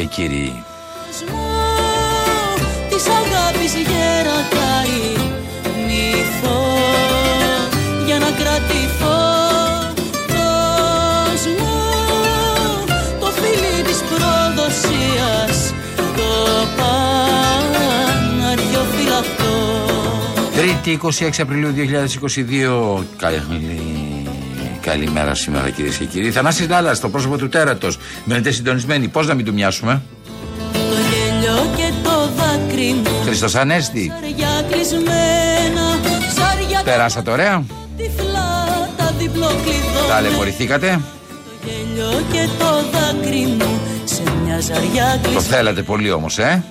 Και κύριοι. Της αγάπης γερατάει μύθο για να κρατηθώ μου το φίλι της προδοσίας. Το παναριό φυλαχτό Τρίτη 26 Απριλίου 2022 Καλή Καλημέρα σήμερα κυρίες και κύριοι. Θανάσης Λάλλα στο πρόσωπο του τέρατος. Μένετε συντονισμένοι. Πώς να μην του μοιάσουμε; Το γέλιο και το δάκρυ μου. Χριστό Ανέστη. Περάσατε ωραία; Ταλαιπωρηθήκατε; Το γέλιο και το δάκρυ μου σε μια ζαριά Το θέλατε πολύ όμως, ε;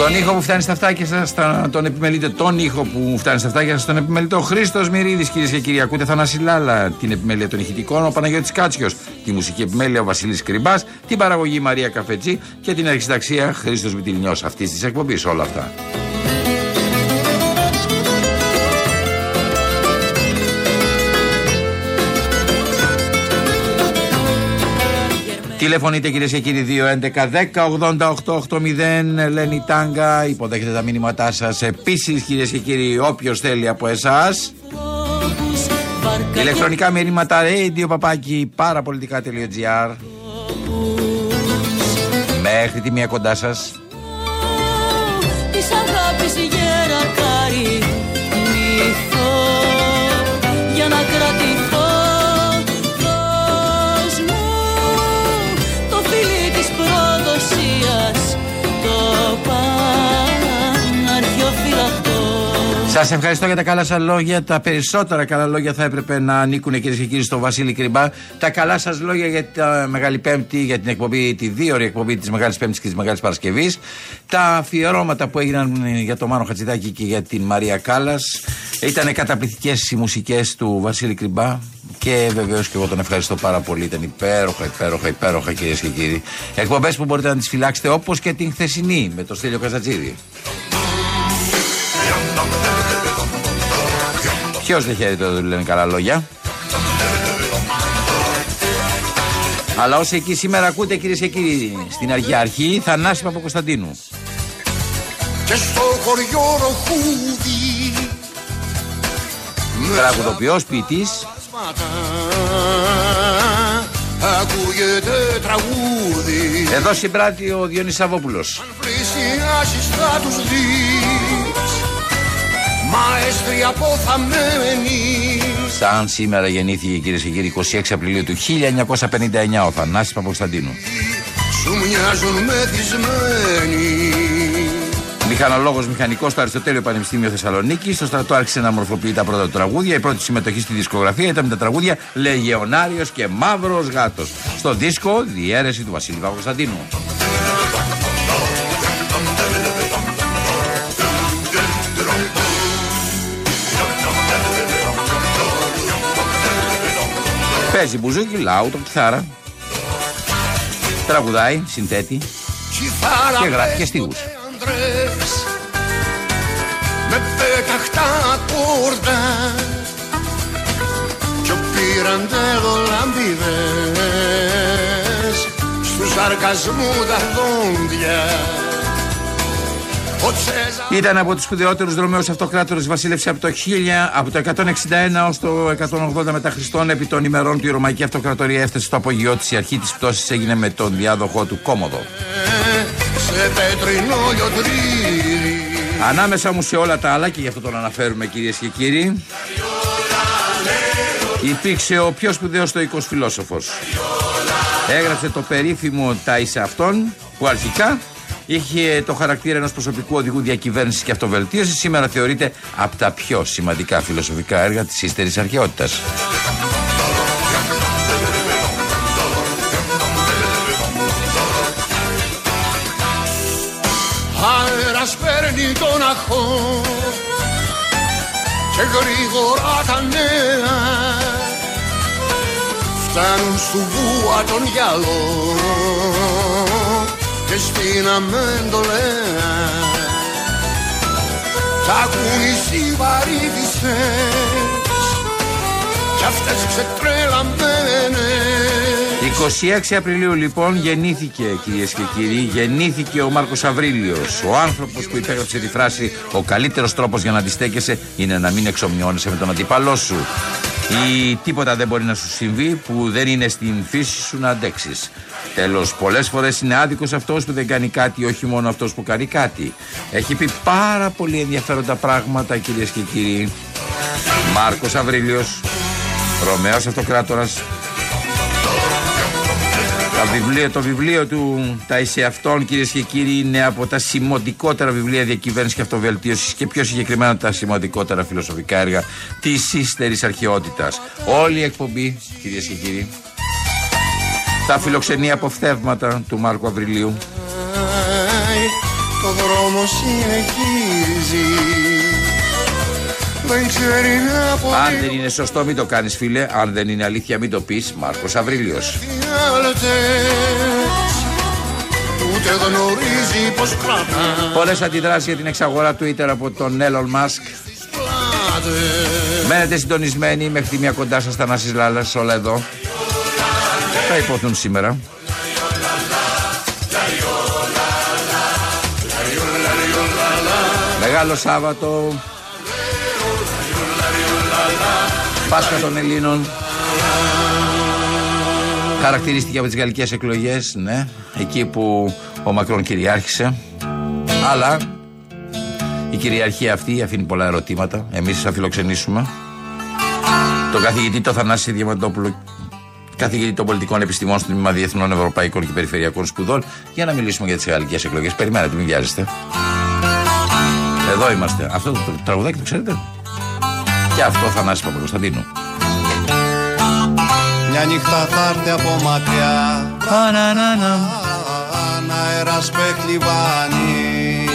Στον ήχο που φτάνει στα αυτάκια σας, τον επιμελείτε. Τον ήχο που φτάνει στα αυτάκια σας, τον επιμελείτε ο Χρήστος Μυρίδης, κυρίες και κύριοι. Ακούτε Θανάση Λάλα, την επιμέλεια των ηχητικών, ο Παναγιώτης Κάτσιος, τη μουσική επιμέλεια ο Βασίλης Κρυμπάς, την παραγωγή Μαρία Καφετζή και την αρχισταξία Χρήστος Μητυλινιός αυτή της εκπομπής. Όλα αυτά. Τηλεφωνείτε κυρίες και κύριοι 2.11.10.88.8.0 Ελένη Τάγκα. Υποδέχετε τα μήνυματά σας. Επίσης κυρίες και κύριοι, όποιος θέλει από εσάς. Ηλεκτρονικά μηνύματα radio παπάκι παραπολιτικά.gr Μέχρι τη μία κοντά σας. Της αγάπης γερακάρι για να κρατηθώ Σας ευχαριστώ για τα καλά σας λόγια. Τα περισσότερα καλά λόγια θα έπρεπε να ανήκουν κυρίες και κύριοι στο Βασίλη Κρυμπά. Τα καλά σας λόγια για τη Μεγάλη Πέμπτη, για την εκπομπή, τη δύο ώρη εκπομπή της Μεγάλης Πέμπτης και της Μεγάλης Παρασκευής. Τα αφιερώματα που έγιναν για τον Μάνο Χατζηδάκη και για την Μαρία Κάλλας. Ήταν καταπληκτικές οι μουσικές του Βασίλη Κρυμπά. Και βεβαίως και εγώ τον ευχαριστώ πάρα πολύ. Ήταν υπέροχα, υπέροχα, υπέροχα κυρίες και κύριοι. Εκπομπές που μπορείτε να τις φυλάξετε όπως και την χθεσινή με το Στέλιο Καζατζίδη. Ποιος δεν χαίρεται όταν λένε καλά λόγια; Αλλά όσοι εκεί σήμερα ακούτε κυρίες και κύριοι, στην Αρχή Θανάση Παπα-Κωνσταντίνου. Και στο χωριό ροχούδι Τραγουδοποιός, ποιητής Ακούγεται τραγούδι Εδώ συμπράττει ο Διονύσης Σαββόπουλος Αν πλησιάσεις θα τους δεις Μαέστρια αποθαμένη Σαν σήμερα γεννήθηκε κυρίες και κύριοι 26 Απριλίου του 1959 ο Θανάσης Παπακοσταντίνου Σου μοιάζουν μεθυσμένοι Μηχανολόγος μηχανικός στο Αριστοτέλειο Πανεπιστήμιο Θεσσαλονίκης. Στο στρατό άρχισε να μορφοποιεί τα πρώτα του τραγούδια. Η πρώτη συμμετοχή στη δισκογραφία ήταν με τα τραγούδια Λεγεωνάριο και Μαύρος Γάτος. Στο δίσκο Διέρεση του Βασίλη Παπακοσταντίνου. Παίζει μπουζούκι, λαού, το κιθάρα. Τραγουδάει, συνθέτει και γράφει και στίχους. Με πέταχτα κόρτα κι πήραντελο λαμπίδες στους αρκασμού τα δόντια ήταν από τους σπουδαιότερους δρομέους αυτοκράτορες βασίλευσε από το, 1000, από το 161 ω το 180 μετά Χριστόν. Επί των ημερών του η Ρωμαϊκή Αυτοκρατορία έφτασε στο απογειό της. Η αρχή της πτώσης έγινε με τον διάδοχό του Κόμοδο. Ανάμεσα μου σε όλα τα άλλα και γι' αυτό τον αναφέρουμε κυρίες και κύριοι. Υπήρξε ο πιο σπουδαίος στοικός φιλόσοφος. Έγραψε το περίφημο «Τα είσαι αυτόν» που αρχικά είχε το χαρακτήρα ενός προσωπικού οδηγού διακυβέρνησης και αυτοβελτίωσης. Σήμερα θεωρείται από τα πιο σημαντικά φιλοσοφικά έργα της ύστερης αρχαιότητας. Αέρας παίρνει τον αχώ και γρήγορα τα νέα φτάνουν στου βούα των γυαλών και στην αμέντολέα τα ακούν οι συμπαρήτησες κι αυτές ξετρέλαμμένες 26 Απριλίου λοιπόν γεννήθηκε κυρίες και κύριοι, γεννήθηκε ο Μάρκος Αβρίλιος. Ο άνθρωπος που υπέγραψε τη φράση Ο καλύτερος τρόπος για να αντιστέκεσαι είναι να μην εξομοιώνεσαι με τον αντίπαλό σου. Ή τίποτα δεν μπορεί να σου συμβεί που δεν είναι στην φύση σου να αντέξεις. Τέλος, πολλές φορές είναι άδικος αυτός που δεν κάνει κάτι, όχι μόνο αυτός που κάνει κάτι. Έχει πει πάρα πολύ ενδιαφέροντα πράγματα, κυρίες και κύριοι. Μάρκος Αβρίλιος, Ρωμαίος Αυτοκράτορας, βιβλίο, το βιβλίο του Τα Ισιαυτών, κυρίες και κύριοι, είναι από τα σημαντικότερα βιβλία διακυβέρνησης και αυτοβελτίωσης και πιο συγκεκριμένα τα σημαντικότερα φιλοσοφικά έργα της ύστερης αρχαιότητας. Όλη η εκπομπή, κυρίες και κύριοι, θα φιλοξενεί αποφθεύματα του Μάρκου Αβριλίου. Το δρόμο συνεχίζει αν δεν είναι σωστό, μην το κάνεις, φίλε. Αν δεν είναι αλήθεια, μην το πεις. Μάρκος Αβρίλιος. Πολλές αντιδράσεις για την εξαγορά Twitter από τον Elon Musk. Μένετε συντονισμένοι μέχρι τη μία κοντά σας, Θανάσης Λάλλας, όλα εδώ. Θα υποθούν σήμερα. Μεγάλο Σάββατο, Πάσχα των Ελλήνων. Χαρακτηρίστηκε από τις γαλλικές εκλογές, ναι, εκεί που ο Μακρόν κυριάρχησε. Αλλά η κυριαρχία αυτή αφήνει πολλά ερωτήματα. Εμείς θα φιλοξενήσουμε τον καθηγητή το Θανάση Διαμαντόπουλο καθηγητή των πολιτικών επιστημών στο Τμήμα Διεθνών Ευρωπαϊκών και Περιφερειακών Σπουδών, για να μιλήσουμε για τις γαλλικές εκλογές. Περιμένετε, μην βιάζεστε. Εδώ είμαστε. Αυτό το τραγουδάκι το ξέρετε; Και αυτό Θανάση Παπακοσταντίνου. Μια νύχτα θα έρθει από μακριά Πανανανα Αέρας πεχλιβάνης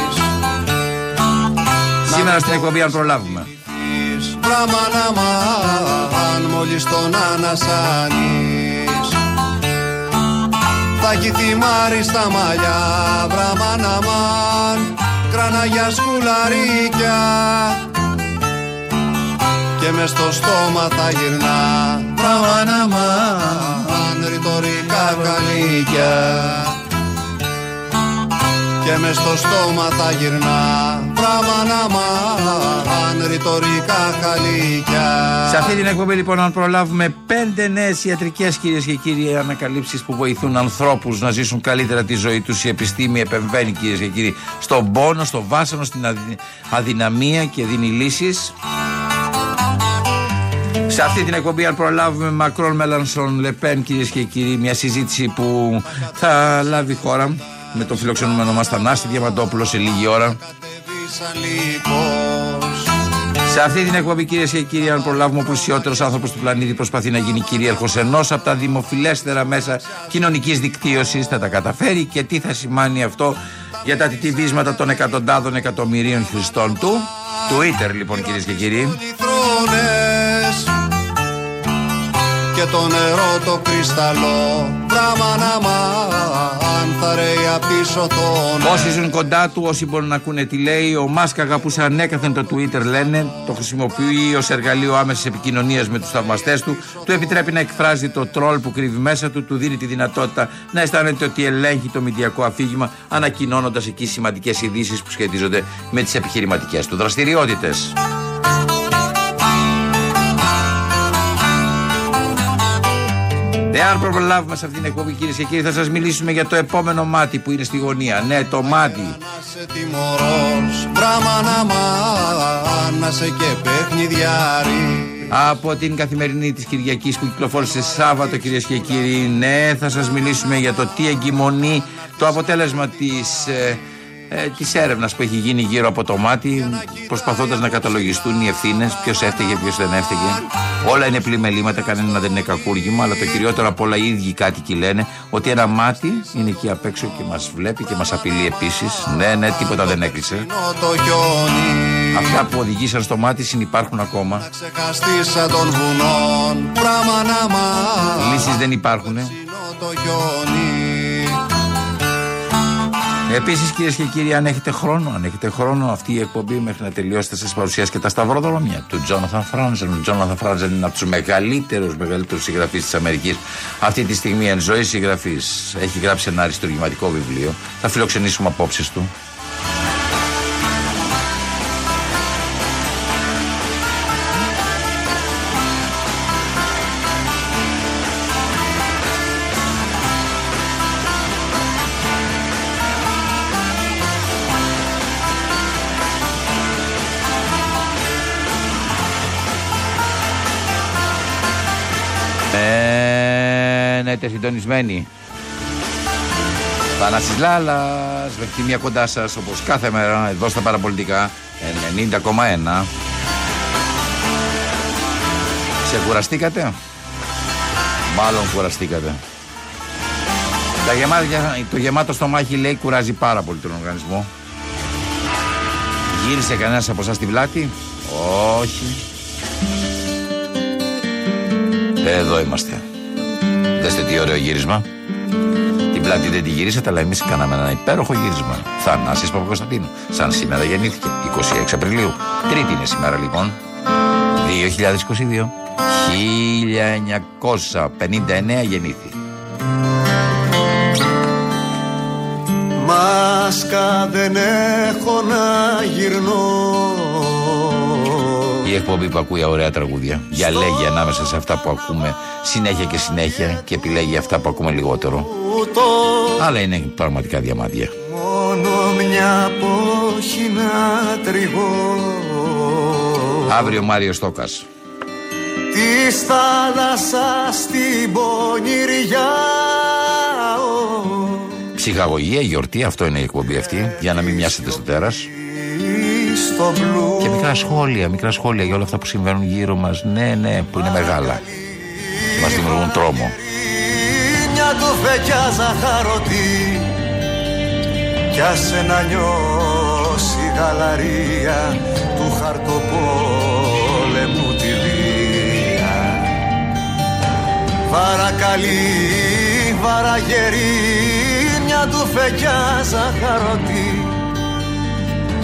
Σήμερα στην εκπομπή αν προλάβουμε. Βραμαναμάν μόλις τον ανασάνεις. Θα έχει θυμάρει στα μαλλιά. Βραμαναμάν Κραναγιά σκουλαρίκια και μες στο στόμα θα γυρνά. Αν ρητορικά καλύκια και μες στο στόμα θα γυρνά. Αν ρητορικά χαλίκια Σε αυτή την εκπομπή λοιπόν αν προλάβουμε πέντε νέες ιατρικές κυρίες και κύριοι ανακαλύψεις που βοηθούν ανθρώπους να ζήσουν καλύτερα τη ζωή τους η επιστήμη επεμβαίνει κυρίες και κύριοι στον πόνο, στο βάσανο, στην αδυναμία και δίνει λύσεις σε αυτή την εκπομπή, αν προλάβουμε Μακρόν Μέλανσον Λεπέν, κυρίες και κύριοι, μια συζήτηση που θα λάβει χώρα με τον φιλοξενούμενο μας Θανάση Διαμαντόπουλο σε λίγη ώρα. Σε αυτή την εκπομπή, κυρίες και κύριοι, αν προλάβουμε, ο πλουσιότερος άνθρωπος του πλανήτη προσπαθεί να γίνει κυρίαρχος ενός από τα δημοφιλέστερα μέσα κοινωνικής δικτύωσης. Θα τα καταφέρει και τι θα σημαίνει αυτό για τα τιτιβίσματα των εκατοντάδων εκατομμυρίων χρηστών του. Twitter, λοιπόν, κυρίες και κύριοι και το νερό το κρυσταλλό. Αν θα ρέει απ' πίσω Όσοι ζουν κοντά του, όσοι μπορούν να ακούνε τι λέει Ο Μάσκα αγαπούσε ανέκαθεν το Twitter λένε. Το χρησιμοποιεί ως εργαλείο άμεσης επικοινωνίας με τους θαυμαστές του. Του επιτρέπει να εκφράζει το τρόλ που κρύβει μέσα του Του δίνει τη δυνατότητα να αισθάνεται ότι ελέγχει το μηντιακό αφήγημα Ανακοινώνοντας εκεί σημαντικές ειδήσεις που σχετίζονται με τις επιχειρηματικές του δραστηριότητες Εάν προλάβουμε σε αυτήν την εκπομπή, κυρίες και κύριοι, θα σας μιλήσουμε για το επόμενο μάτι που είναι στη γωνία. Ναι, το μάτι. από την καθημερινή της Κυριακής που κυκλοφόρησε Σάββατο, κυρίες και κύριοι. Ναι, θα σας μιλήσουμε για το τι εγκυμονεί το αποτέλεσμα της ε, ε, της έρευνας που έχει γίνει γύρω από το μάτι, προσπαθώντας να καταλογιστούν οι ευθύνες, ποιος έφταιγε, ποιος δεν έφταιγε. Όλα είναι πλημελήματα, κανένα δεν είναι κακούργημα, αλλά το κυριότερο από όλα οι ίδιοι κάτοικοι λένε ότι ένα μάτι είναι εκεί απ' έξω και μας βλέπει και μας απειλεί επίσης. Ναι, ναι, τίποτα δεν έκλεισε. Αυτά που οδηγήσαν στο μάτι συνυπάρχουν ακόμα. Λύσεις δεν υπάρχουν. Επίσης, κυρίες και κύριοι, αν έχετε χρόνο, αν έχετε χρόνο, αυτή η εκπομπή μέχρι να τελειώσετε σας παρουσιάσει και τα σταυροδρόμια του Τζόναθαν Φράνζεν. Ο Τζόναθαν Φράνζεν είναι από τους μεγαλύτερους μεγαλύτερους συγγραφείς της Αμερικής. Αυτή τη στιγμή εν ζωή συγγραφής έχει γράψει ένα αριστουργηματικό βιβλίο. Θα φιλοξενήσουμε απόψεις του. Συντονισμένοι. Θανάσης Λάλας, μία κοντά σας όπως κάθε μέρα εδώ στα παραπολιτικά 90,1. Σε κουραστήκατε; Μάλλον κουραστήκατε. Τα γεμάτια, το γεμάτο στομάχι λέει κουράζει πάρα πολύ τον οργανισμό. Γύρισε κανένας από εσάς τη βλάτη; Όχι. Εδώ είμαστε. Δέστε τι ωραίο γύρισμα. Την πλάτη δεν τη γυρίσατε, αλλά εμείς κάναμε ένα υπέροχο γύρισμα. Θανάσης Παπακοσταντίνου. Σαν σήμερα γεννήθηκε. 26 Απριλίου. Τρίτη είναι σήμερα λοιπόν. 2022. 1959 γεννήθη. Μάσκα δεν έχω να γυρνώ η εκπομπή που ακούει ωραία τραγούδια. Διαλέγει ανάμεσα σε αυτά που ακούμε συνέχεια και συνέχεια και επιλέγει αυτά που ακούμε λιγότερο. Αλλά είναι πραγματικά διαμάντια. Μόνο μια πόχη να τριγώ. Αύριο Μάριο Στόκας. Της θάλασσας στην πονηριά. Ψυχαγωγία, γιορτή, αυτό είναι η εκπομπή αυτή. Για να μην μοιάσετε στο τέρας και μικρά σχόλια, μικρά σχόλια για όλα αυτά που συμβαίνουν γύρω μας. Ναι, ναι, που είναι μεγάλα. Μας δημιουργούν τρόμο. Μια του φεκιά ζαχαρωτή Κι άσε να νιώσει γαλαρία Του χαρτοπόλεμου τη βία Βαρακαλή, βαραγερή Μια του φεκιά ζαχαρωτή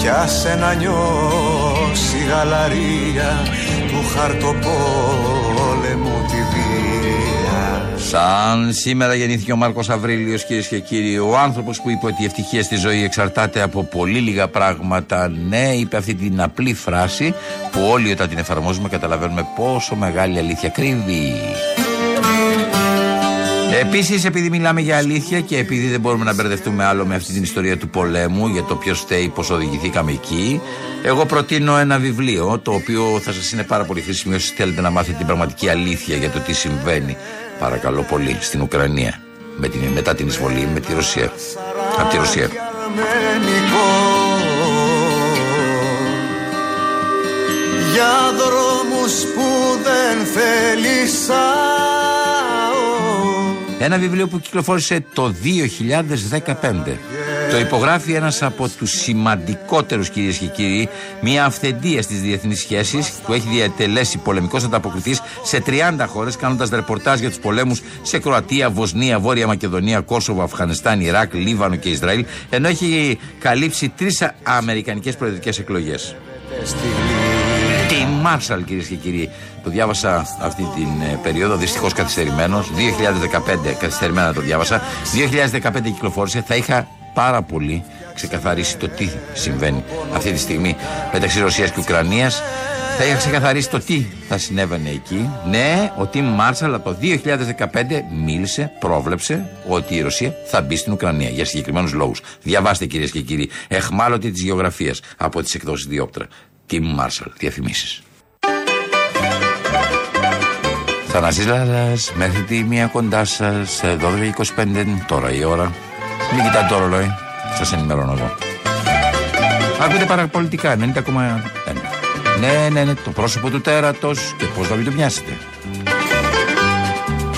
κι άσε να νιώσει γαλαρία του χαρτοπόλεμου τη βία. Σαν σήμερα γεννήθηκε ο Μάρκος Αβρίλιος κυρίες και κύριοι Ο άνθρωπος που είπε ότι η ευτυχία στη ζωή εξαρτάται από πολύ λίγα πράγματα Ναι είπε αυτή την απλή φράση που όλοι όταν την εφαρμόζουμε καταλαβαίνουμε πόσο μεγάλη αλήθεια κρύβει Επίσης, επειδή μιλάμε για αλήθεια και επειδή δεν μπορούμε να μπερδευτούμε άλλο με αυτή την ιστορία του πολέμου για το ποιος φταίει, πώς οδηγηθήκαμε εκεί, εγώ προτείνω ένα βιβλίο το οποίο θα σας είναι πάρα πολύ χρήσιμο όσοι θέλετε να μάθετε την πραγματική αλήθεια για το τι συμβαίνει. Παρακαλώ πολύ στην Ουκρανία με την, μετά την εισβολή με τη Ρωσία. Από τη Ρωσία. Για δρόμους που δεν θέλησα ένα βιβλίο που κυκλοφόρησε το 2015. Το υπογράφει ένας από τους σημαντικότερους κυρίες και κύριοι, μια αυθεντία στις διεθνείς σχέσεις που έχει διατελέσει πολεμικός ανταποκριθής σε 30 χώρες κάνοντας ρεπορτάζ για τους πολέμους σε Κροατία, Βοσνία, Βόρεια Μακεδονία, Κόσοβο, Αφγανιστάν, Ιράκ, Λίβανο και Ισραήλ ενώ έχει καλύψει τρεις αμερικανικές προεδρικές εκλογές. Την Μάρσαλ, κυρίες και κύριοι. Το διάβασα αυτή την ε, περίοδο, δυστυχώς καθυστερημένος. 2015 καθυστερημένα το διάβασα. 2015 κυκλοφόρησε. Θα είχα πάρα πολύ ξεκαθαρίσει το τι συμβαίνει αυτή τη στιγμή μεταξύ Ρωσίας και Ουκρανίας. Θα είχα ξεκαθαρίσει το τι θα συνέβαινε εκεί. Ναι, ο Τιμ Μάρσαλ από το 2015 μίλησε, πρόβλεψε ότι η Ρωσία θα μπει στην Ουκρανία για συγκεκριμένους λόγους. Διαβάστε κυρίες και κύριοι, εχμάλωτη της γεωγραφίας από τις εκδόσεις Διόπτρα. Τιμ Μάρσαλ, διαφημίσεις. Θανάσης Λάρας, μέχρι τη μία κοντά σας, 12.25 τώρα η ώρα. Μην κοιτάτε το ρολόι, σας ενημερώνω εγώ. Ακούτε παραπολιτικά, 90,1. Ναι, ναι, ναι, το πρόσωπο του τέρατος και πώς να μην το μοιάσετε.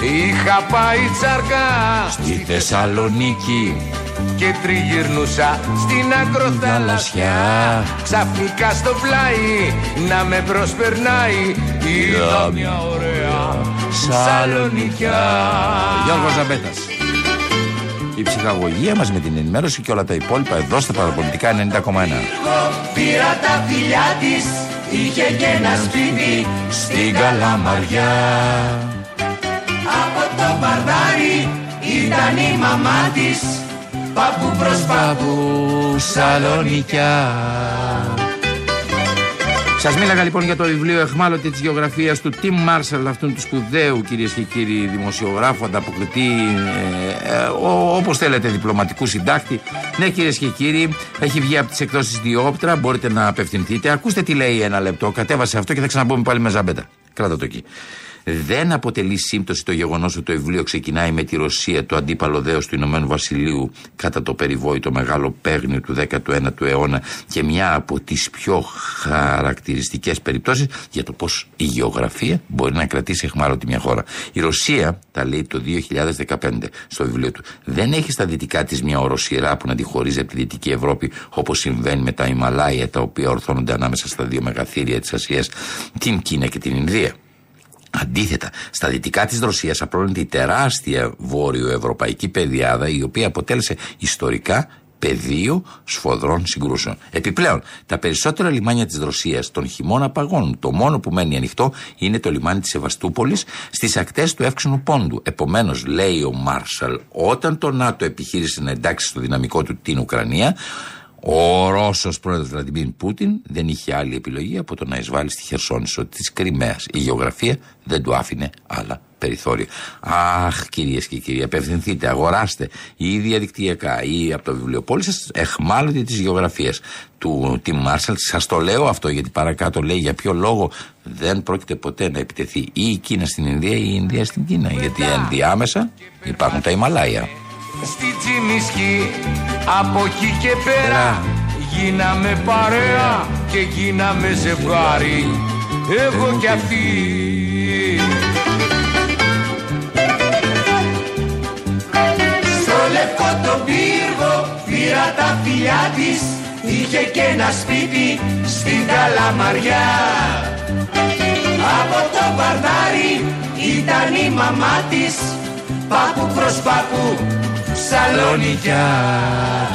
Είχα πάει τσαρκά Στη Θεσσαλονίκη και τριγυρνούσα στην ακροθαλασσιά Ξαφνικά στο πλάι να με προσπερνάει Είδα μια ωραία Σαλονικιά Γιώργος Ζαμπέτας η ψυχαγωγία μας με την ενημέρωση και όλα τα υπόλοιπα εδώ στα παραπολιτικά 90,1. Πήρα τα φιλιά της, είχε και ένα σπίτι στην Καλαμαριά. Από το μπαρδάρι ήταν η μαμά της, παππού προς παππού Σαλονικιά. Σας μίλαγα λοιπόν για το βιβλίο Εχμάλωτη της Γεωγραφίας του Τιμ Μάρσελ, αυτού του σπουδαίου κυρίες και κύριοι δημοσιογράφου, ανταποκριτή, ε, ε, όπως θέλετε, διπλωματικού συντάκτη. Ναι, κυρίες και κύριοι, έχει βγει από τις εκδόσεις Διόπτρα, μπορείτε να απευθυνθείτε. Ακούστε τι λέει ένα λεπτό, κατέβασε αυτό και θα ξαναπούμε πάλι με ζαμπέτα. Κράτα το εκεί. Δεν αποτελεί σύμπτωση το γεγονός ότι το βιβλίο ξεκινάει με τη Ρωσία, το αντίπαλο δέος του Ηνωμένου Βασιλείου, κατά το περιβόητο μεγάλο παίγνιο του 19ου αιώνα και μια από τις πιο χαρακτηριστικές περιπτώσεις για το πώς η γεωγραφία μπορεί να κρατήσει εχμάλωτη μια χώρα. Η Ρωσία, τα λέει το 2015 στο βιβλίο του, δεν έχει στα δυτικά της μια οροσυρά που να τη χωρίζει από τη Δυτική Ευρώπη όπως συμβαίνει με τα Ιμαλάια τα οποία ορθώνονται ανάμεσα στα δύο μεγαθύρια της Ασίας, την Κίνα και την Ινδία. Αντίθετα, στα δυτικά της Ρωσίας απλώνεται η τεράστια βόρειο-ευρωπαϊκή πεδιάδα, η οποία αποτέλεσε ιστορικά πεδίο σφοδρών συγκρούσεων. Επιπλέον, τα περισσότερα λιμάνια της Ρωσίας τον χειμώνα παγώνουν. Το μόνο που μένει ανοιχτό είναι το λιμάνι της Σεβαστούπολης στις ακτές του εύξηνου πόντου. Επομένως, λέει ο Μάρσαλ, όταν το ΝΑΤΟ επιχείρησε να εντάξει στο δυναμικό του την Ουκρανία, ο Ρώσος πρόεδρος Βλαντιμίρ Πούτιν δεν είχε άλλη επιλογή από το να εισβάλλει στη Χερσόνησο της Κρυμαίας. Η γεωγραφία δεν του άφηνε άλλα περιθώρια. Αχ, κυρίες και κύριοι, απευθυνθείτε, αγοράστε ή διαδικτυακά ή από το βιβλιοπόλη σας εχμάλωτη της γεωγραφίας του Τιμ Μάρσαλ. Σας το λέω αυτό γιατί παρακάτω λέει για ποιο λόγο δεν πρόκειται ποτέ να επιτεθεί ή η Κίνα στην Ινδία ή η Ινδία στην Κίνα. Γιατί ενδιάμεσα υπάρχουν τα Ιμαλάια στη Τσιμισκή Από εκεί και πέρα γίναμε παρέα και γίναμε ζευγάρι. Εγώ και αυτή. Στο λευκό το πύργο πήρα τα φιλιά της. Είχε και ένα σπίτι στην Καλαμαριά. Από το μπαρδάρι ήταν η μαμά της. Πάπου προς πάπου Σαλονικιά.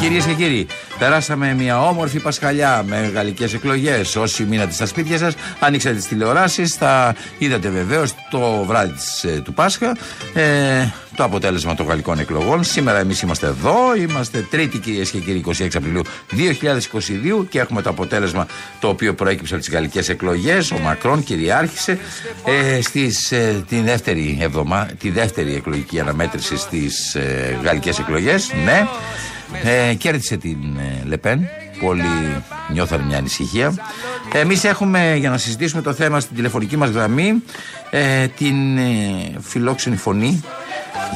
Κυρίες και κύριοι, περάσαμε μια όμορφη Πασχαλιά με γαλλικές εκλογές. Όσοι μείνατε στα σπίτια σας, ανοίξατε τις τηλεοράσεις, θα είδατε βεβαίως το βράδυ της, ε, του Πάσχα ε, το αποτέλεσμα των γαλλικών εκλογών. Σήμερα εμείς είμαστε εδώ, είμαστε Τρίτη κυρίες και κύριοι 26 Απριλίου 2022 και έχουμε το αποτέλεσμα το οποίο προέκυψε από τις γαλλικές εκλογές. Ο Μακρόν κυριάρχησε ε, στις, ε, την δεύτερη εβδομάδα, τη δεύτερη εκλογική αναμέτρηση στις ε, γαλλικές εκλογές. Ναι, ε, κέρδισε την ε, Λεπέν. Πολλοί νιώθαν μια ανησυχία. Εμείς έχουμε για να συζητήσουμε το θέμα στην τηλεφωνική μας γραμμή ε, την ε, φιλόξενη φωνή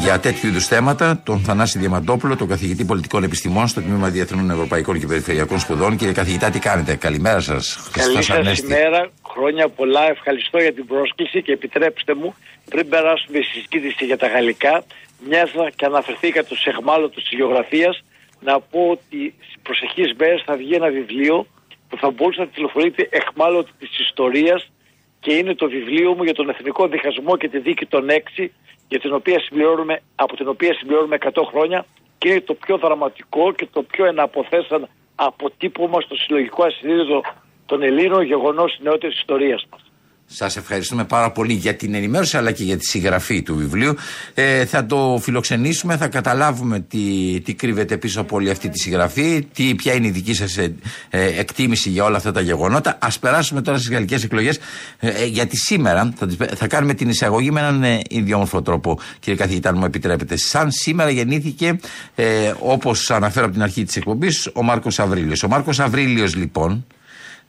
για τέτοιου είδους θέματα τον Θανάση Διαμαντόπουλο, τον καθηγητή πολιτικών επιστημών στο Τμήμα Διεθνών Ευρωπαϊκών και Περιφερειακών Σπουδών. Κύριε καθηγητά, τι κάνετε; Καλημέρα σας. Καλή σας ημέρα. Χρόνια πολλά. Ευχαριστώ για την πρόσκληση και επιτρέψτε μου πριν περάσουμε στη συζήτηση για τα γαλλικά, μιας και αναφερθήκατε στου εχμάλωτου της γεωγραφίας, να πω ότι στις προσεχείς μέρες θα βγει ένα βιβλίο που θα μπορούσε να τηλεφορείται εχμάλωτη της ιστορίας και είναι το βιβλίο μου για τον εθνικό διχασμό και τη δίκη των έξι για την οποία συμπληρώνουμε, από την οποία συμπληρώνουμε 100 χρόνια και είναι το πιο δραματικό και το πιο εναποθέσαν αποτύπωμα στο συλλογικό ασυνείδητο των Ελλήνων γεγονός της νεότερης ιστορίας μας. Σας ευχαριστούμε πάρα πολύ για την ενημέρωση αλλά και για τη συγγραφή του βιβλίου. Ε, θα το φιλοξενήσουμε, θα καταλάβουμε τι, τι κρύβεται πίσω από όλη αυτή τη συγγραφή, τι, ποια είναι η δική σας ε, ε, εκτίμηση για όλα αυτά τα γεγονότα. Α περάσουμε τώρα στις γαλλικές εκλογές, ε, ε, γιατί σήμερα θα, θα κάνουμε την εισαγωγή με έναν ε, ιδιόμορφο τρόπο, κύριε καθηγητά, αν μου επιτρέπετε. Σαν σήμερα γεννήθηκε, ε, όπως αναφέρω από την αρχή της εκπομπής, ο Μάρκος Αβρίλιος. Ο Μάρκος Αβρίλιος, λοιπόν,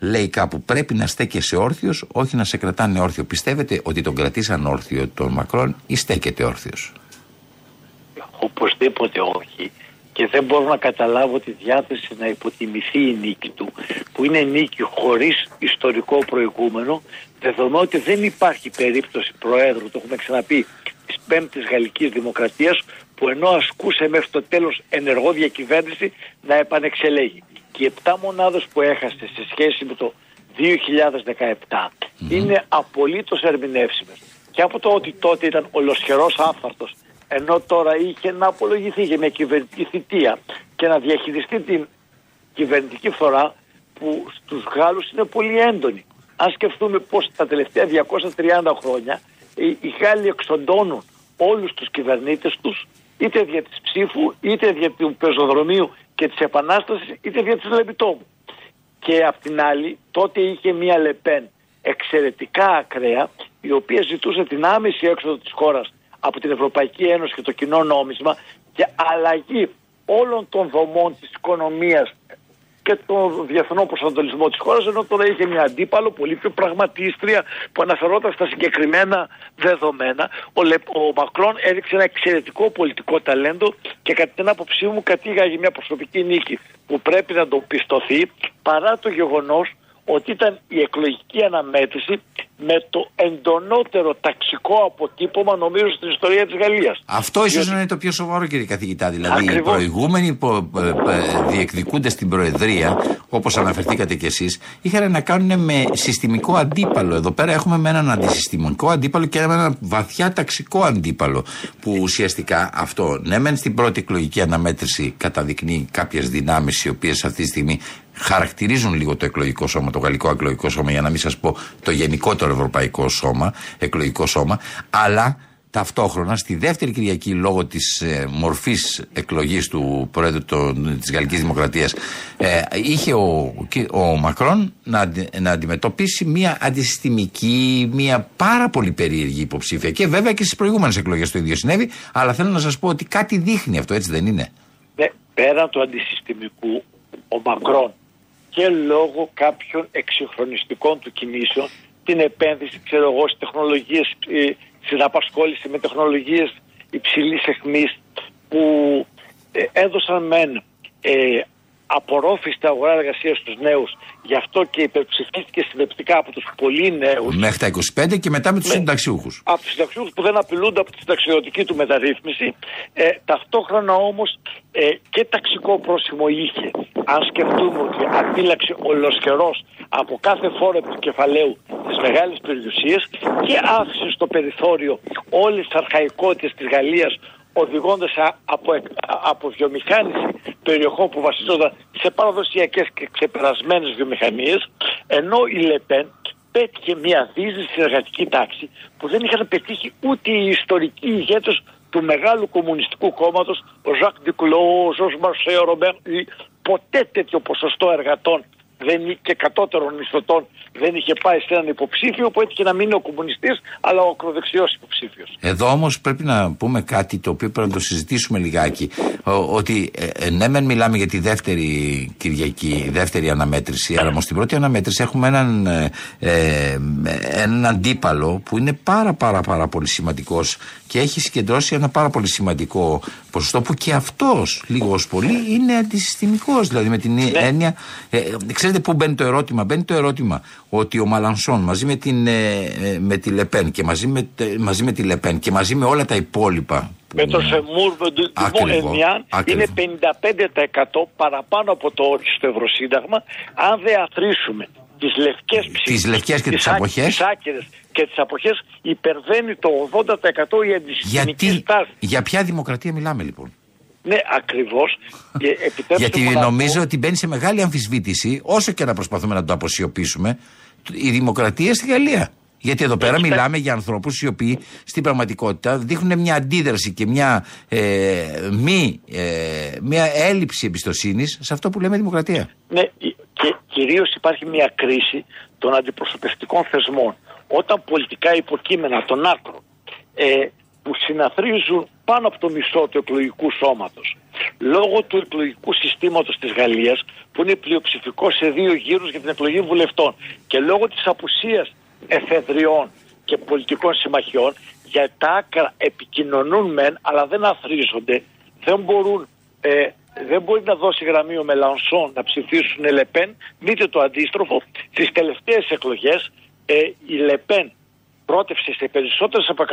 λέει κάπου πρέπει να στέκεσαι όρθιος, όχι να σε κρατάνε όρθιο. Πιστεύετε ότι τον κρατήσαν όρθιο τον Μακρόν ή στέκεται όρθιος; Οπωσδήποτε όχι. Και δεν μπορώ να καταλάβω τη διάθεση να υποτιμηθεί η νίκη του, που είναι νίκη χωρίς ιστορικό προηγούμενο, δεδομένου ότι δεν υπάρχει περίπτωση Προέδρου, το έχουμε ξαναπεί, της Πέμπτης Γαλλικής Δημοκρατίας, που ενώ ασκούσε μέχρι το τέλος ενεργό διακυβέρνηση να επανεξελέγει. Και οι επτά μονάδες που έχασε σε σχέση με το 2017 είναι απολύτως ερμηνεύσιμες. Και από το ότι τότε ήταν ολοσχερός άφαρτος ενώ τώρα είχε να απολογηθεί για μια κυβερνητική θητεία και να διαχειριστεί την κυβερνητική φορά που στους Γάλλους είναι πολύ έντονη. Αν σκεφτούμε πως τα τελευταία 230 χρόνια οι, οι Γάλλοι εξοντώνουν όλους τους κυβερνήτες τους είτε δια της ψήφου, είτε δια του πεζοδρομίου και της επανάστασης, είτε δια της Λεπιτόμου. Και απ' την άλλη τότε είχε μια Λεπέν εξαιρετικά ακραία η οποία ζητούσε την άμεση έξοδο της χώρας από την Ευρωπαϊκή Ένωση και το κοινό νόμισμα και αλλαγή όλων των δομών της οικονομίας και τον διεθνό προσανατολισμό της χώρας ενώ τώρα είχε μια αντίπαλο πολύ πιο πραγματίστρια που αναφερόταν στα συγκεκριμένα δεδομένα. Ο, Λε, ο Μακρόν έδειξε ένα εξαιρετικό πολιτικό ταλέντο και κατά την άποψή μου κατήγαγε μια προσωπική νίκη που πρέπει να το πιστωθεί παρά το γεγονός ότι ήταν η εκλογική αναμέτρηση με το εντονότερο ταξικό αποτύπωμα νομίζω στην ιστορία της Γαλλίας. Αυτό ίσως είναι το πιο σοβαρό κύριε καθηγητά. Δηλαδή Ακριβώς. οι προηγούμενοι που ε, ε, διεκδικούνται στην Προεδρία, όπως αναφερθήκατε κι εσείς, είχαν να κάνουν με συστημικό αντίπαλο. Εδώ πέρα έχουμε με έναν αντισυστημικό αντίπαλο και με έναν βαθιά ταξικό αντίπαλο. Που ουσιαστικά αυτό, ναι, μεν στην πρώτη εκλογική αναμέτρηση καταδεικνύει κάποιες δυνάμεις οι οποίες αυτή τη στιγμή χαρακτηρίζουν λίγο το εκλογικό σώμα, το γαλλικό εκλογικό σώμα, για να μην σας πω το γενικότερο ευρωπαϊκό σώμα, εκλογικό σώμα, αλλά ταυτόχρονα στη δεύτερη Κυριακή λόγω της ε, μορφής εκλογής του Πρόεδρου τη της Γαλλικής Δημοκρατίας ε, είχε ο, ο Μακρόν να, να αντιμετωπίσει μια αντισυστημική, μια πάρα πολύ περίεργη υποψήφια και βέβαια και στις προηγούμενες εκλογές το ίδιο συνέβη αλλά θέλω να σας πω ότι κάτι δείχνει αυτό έτσι δεν είναι; Ναι, πέρα του αντισυστημικού ο Μακρόν και λόγω κάποιων εξυγχρονιστικών του κινήσεων την επένδυση, ξέρω εγώ, στις τεχνολογίες, ε, στην απασχόληση με τεχνολογίες υψηλής εχμής που ε, έδωσαν μεν ε, απορρόφηση στην αγορά εργασίας στους νέους. Γι' αυτό και υπερψηφίστηκε συνδεπτικά από τους πολύ νέους. Μέχρι τα 25 και μετά με τους συνταξιούχους. Από τους συνταξιούχους που δεν απειλούνται από τη συνταξιωτική του μεταρρύθμιση. Ε, ταυτόχρονα όμως ε, και ταξικό πρόσημο είχε. Αν σκεφτούμε ότι αντίλαξε ολοσχερός από κάθε φόρο του κεφαλαίου τι μεγάλε περιουσίε και άφησε στο περιθώριο όλες τις αρχαϊκότητες της Γαλλίας οδηγώντας από, από βιομηχάνηση περιοχών που βασίζονταν σε παραδοσιακές και ξεπερασμένες βιομηχανίες, ενώ η Λεπέν πέτυχε μια δίζη στην εργατική τάξη που δεν είχαν πετύχει ούτε οι ιστορικοί ηγέτες του μεγάλου κομμουνιστικού κόμματος, ο Ζακ Ντικλό, ο Ζω Μαρσέ, ο Ρομπέρ, ποτέ τέτοιο ποσοστό εργατών δεν, και κατώτερων μισθωτών δεν είχε πάει σε έναν υποψήφιο που έτυχε να μην είναι ο κομμουνιστής, αλλά ο ακροδεξιός υποψήφιος. Εδώ όμως πρέπει να πούμε κάτι το οποίο πρέπει να το συζητήσουμε λιγάκι. ότι ε, ε, ναι, μεν μιλάμε για τη δεύτερη Κυριακή, δεύτερη αναμέτρηση, αλλά όμως στην πρώτη αναμέτρηση έχουμε έναν, ε, ε, έναν αντίπαλο που είναι πάρα πάρα πάρα πολύ σημαντικός και έχει συγκεντρώσει ένα πάρα πολύ σημαντικό ποσοστό που και αυτός λίγος πολύ είναι αντισυστημικός. Δηλαδή με την ναι. έννοια. Ε, ξέρετε πού μπαίνει το ερώτημα. Μπαίνει το ερώτημα ότι ο Μαλανσόν μαζί με, την, ε, ε, με τη Λεπέν και μαζί με, μαζί με τη Λεπέν και μαζί με όλα τα υπόλοιπα με το Σεμούρ του Ενιάν είναι 55% παραπάνω από το όριο στο Ευρωσύνταγμα αν δεν αθροίσουμε τις λευκές ψήφους, τις λευκές και τις, αποχές, τις άκυρες και τις αποχές υπερβαίνει το 80% η αντισυστημική Γιατί, Για ποια δημοκρατία μιλάμε λοιπόν; Ναι, ακριβώς. Γιατί νομίζω ότι μπαίνει σε μεγάλη αμφισβήτηση, όσο και να προσπαθούμε να το αποσιωπήσουμε, η δημοκρατία στη Γαλλία. Γιατί εδώ πέρα μιλάμε για ανθρώπους οι οποίοι στην πραγματικότητα δείχνουν μια αντίδραση και μια, ε, μη, ε, μια έλλειψη εμπιστοσύνης σε αυτό που λέμε δημοκρατία. Ναι, και κυρίως υπάρχει μια κρίση των αντιπροσωπευτικών θεσμών. Όταν πολιτικά υποκείμενα των άκρων ε, που συναθρίζουν πάνω από το μισό του εκλογικού σώματος λόγω του εκλογικού συστήματος της Γαλλίας που είναι πλειοψηφικό σε δύο γύρους για την εκλογή βουλευτών και λόγω της απουσίας εφεδριών και πολιτικών συμμαχιών για τα άκρα επικοινωνούν μεν αλλά δεν αθρίζονται, δεν μπορούν ε, δεν μπορεί να δώσει γραμμή ο Μελανσόν να ψηφίσουν Λεπέν, δείτε το αντίστροφο. Στις τελευταίες εκλογές ε, η Λεπέν πρότευσε σε περισσότερες από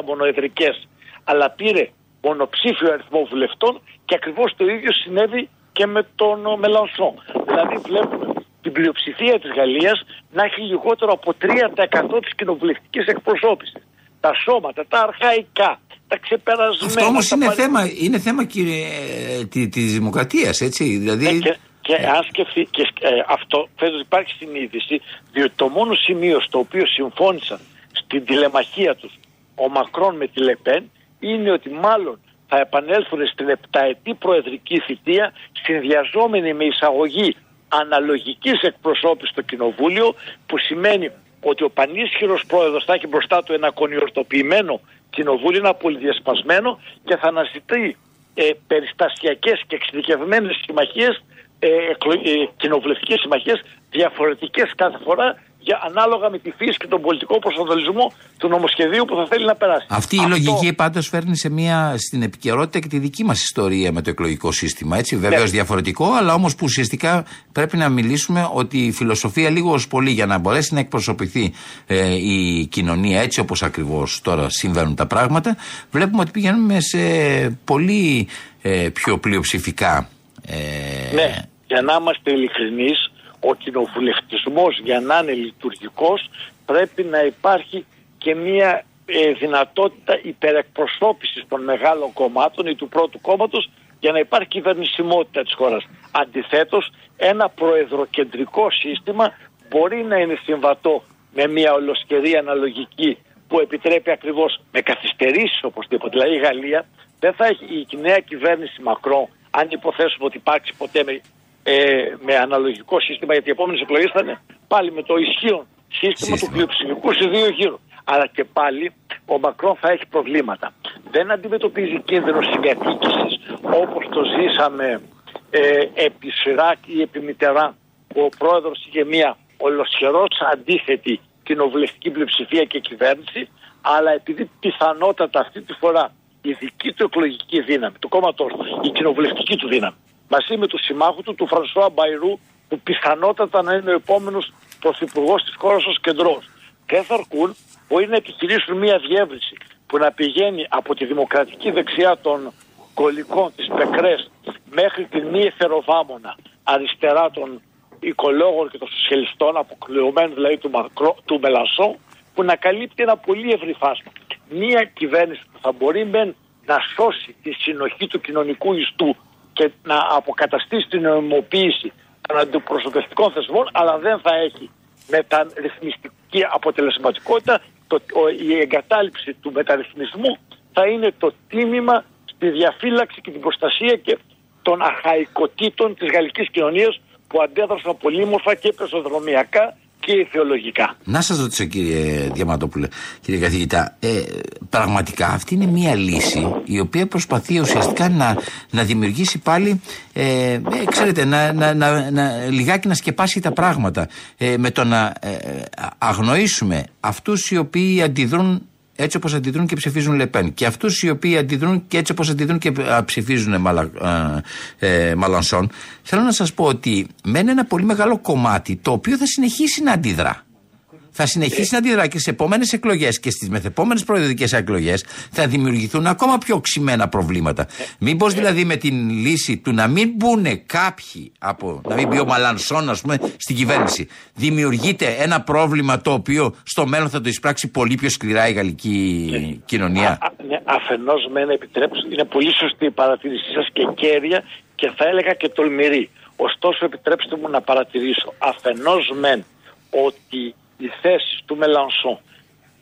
150 μονοεδρικές αλλά πήρε μονοψήφιο αριθμό βουλευτών και ακριβώς το ίδιο συνέβη και με τον Μελανσόν. Δηλαδή βλέπουμε την πλειοψηφία της Γαλλίας να έχει λιγότερο από 3% της κοινοβουλευτικής εκπροσώπησης. Τα σώματα, τα αρχαϊκά, τα ξεπερασμένα. Αυτό όμως είναι, θέμα, είναι θέμα κύριε, τη, της δημοκρατίας, έτσι. Δηλαδή... Ναι, και, και αν σκεφτεί, και, ε, αυτό φαίνεται ότι υπάρχει συνείδηση, διότι το μόνο σημείο στο οποίο συμφώνησαν στην τηλεμαχία τους. Ο Μακρόν με τη Λεπέν είναι ότι μάλλον θα επανέλθουν στην επταετή προεδρική θητεία συνδυαζόμενη με εισαγωγή αναλογικής εκπροσώπησης στο Κοινοβούλιο που σημαίνει ότι ο πανίσχυρος πρόεδρος θα έχει μπροστά του ένα κονιορτοποιημένο κοινοβούλιο, ένα πολυδιασπασμένο και θα αναζητεί ε, περιστασιακές και εξειδικευμένες συμμαχίες, ε, ε, κοινοβουλευτικές συμμαχίες διαφορετικές κάθε φορά για ανάλογα με τη φύση και τον πολιτικό προσανατολισμό του νομοσχεδίου που θα θέλει να περάσει. Αυτή η λογική πάντως φέρνει σε μια, στην επικαιρότητα και τη δική μας ιστορία με το εκλογικό σύστημα. Έτσι, βεβαίως ναι. διαφορετικό, αλλά όμως που ουσιαστικά πρέπει να μιλήσουμε ότι η φιλοσοφία λίγο ως πολύ για να μπορέσει να εκπροσωπηθεί ε, η κοινωνία έτσι όπως ακριβώς τώρα συμβαίνουν τα πράγματα, βλέπουμε ότι πηγαίνουμε σε πολύ ε, πιο πλειοψηφικά. Ε, ναι, για να είμαστε ειλικρινείς, ο κοινοβουλευτισμός για να είναι λειτουργικός πρέπει να υπάρχει και μια ε, δυνατότητα υπερεκπροσώπησης των μεγάλων κομμάτων ή του πρώτου κόμματος για να υπάρχει κυβερνησιμότητα της χώρας. Αντιθέτως, ένα προεδροκεντρικό σύστημα μπορεί να είναι συμβατό με μια ολοσχερή αναλογική που επιτρέπει ακριβώς με καθυστερήσεις οπωσδήποτε. Δηλαδή η Γαλλία δεν θα έχει η νέα κυβέρνηση Μακρόν αν υποθέσουμε ότι υπάρξει ποτέ με ε, με αναλογικό σύστημα, γιατί οι επόμενες εκλογές θα είναι πάλι με το ισχύον σύστημα, του πλειοψηφικού σε δύο γύρου. Αλλά και πάλι ο Μακρόν θα έχει προβλήματα. Δεν αντιμετωπίζει κίνδυνο συγκατοίκησης όπως το ζήσαμε ε, επί Σιράκ ή επί Μητερά, που ο πρόεδρος είχε μια ολοσχερός αντίθετη κοινοβουλευτική πλειοψηφία και κυβέρνηση, αλλά επειδή πιθανότατα αυτή τη φορά η δική του εκλογική δύναμη, του κόμματό του, η κοινοβουλευτική του δύναμη, μαζί με του συμμάχου του, του Φρανσουά Μπαϊρού, που πιθανότατα να είναι ο επόμενος πρωθυπουργός της χώρας ως κεντρός. Και θα αρκούν μπορεί να επιχειρήσουν μια διεύρυνση που να πηγαίνει από τη δημοκρατική δεξιά των κολικών της Πεκρές μέχρι την μη εθεροβάμωνα αριστερά των οικολόγων και των σοσιαλιστών, αποκλειωμένου δηλαδή του, Μακρό, του Μελασσό, που να καλύπτει ένα πολύ ευρύ φάσμα. Μία κυβέρνηση που θα μπορεί να σώσει τη συνοχή του κοινωνικού ιστού και να αποκαταστήσει την νομιμοποίηση των αντιπροσωπευτικών θεσμών, αλλά δεν θα έχει μεταρρυθμιστική αποτελεσματικότητα. Το, η εγκατάλειψη του μεταρρυθμισμού θα είναι το τίμημα στη διαφύλαξη και την προστασία και των αχαϊκοτήτων της γαλλικής κοινωνίας που αντέδρασαν πολύμορφα και πεσοδρομιακά και ιδεολογικά. Να σας ρωτήσω, κύριε Διαμαντόπουλε, κύριε καθηγητά, ε, πραγματικά αυτή είναι μια λύση η οποία προσπαθεί ουσιαστικά να, να δημιουργήσει πάλι, ε, ε ξέρετε, να, να, να, να, λιγάκι να σκεπάσει τα πράγματα. Ε, με το να ε, αγνοήσουμε αυτούς οι οποίοι αντιδρούν έτσι όπως αντιδρούν και ψηφίζουν Λεπέν. Και αυτούς οι οποίοι αντιδρούν και έτσι όπως αντιδρούν και ψηφίζουν Μαλα, ε, Μαλανσόν. Θέλω να σας πω ότι μένει ένα πολύ μεγάλο κομμάτι το οποίο θα συνεχίσει να αντιδρά θα συνεχίσει να αντιδρά και σε επόμενες εκλογές και στις μεθεπόμενες προεδρικέ εκλογές θα δημιουργηθούν ακόμα πιο οξυμένα προβλήματα. Μήπως δηλαδή με την λύση του να μην μπουν κάποιοι από, να μην μπει ο Μαλανσόν, ας πούμε, στην κυβέρνηση, δημιουργείται ένα πρόβλημα το οποίο στο μέλλον θα το εισπράξει πολύ πιο σκληρά η γαλλική κοινωνία; Ναι, Αφενός με ένα επιτρέψω, είναι πολύ σωστή η παρατήρησή σας και κέρια και θα έλεγα και τολμηρή. Ωστόσο, επιτρέψτε μου να παρατηρήσω αφενός μεν ότι οι θέσεις του Μελανσόν,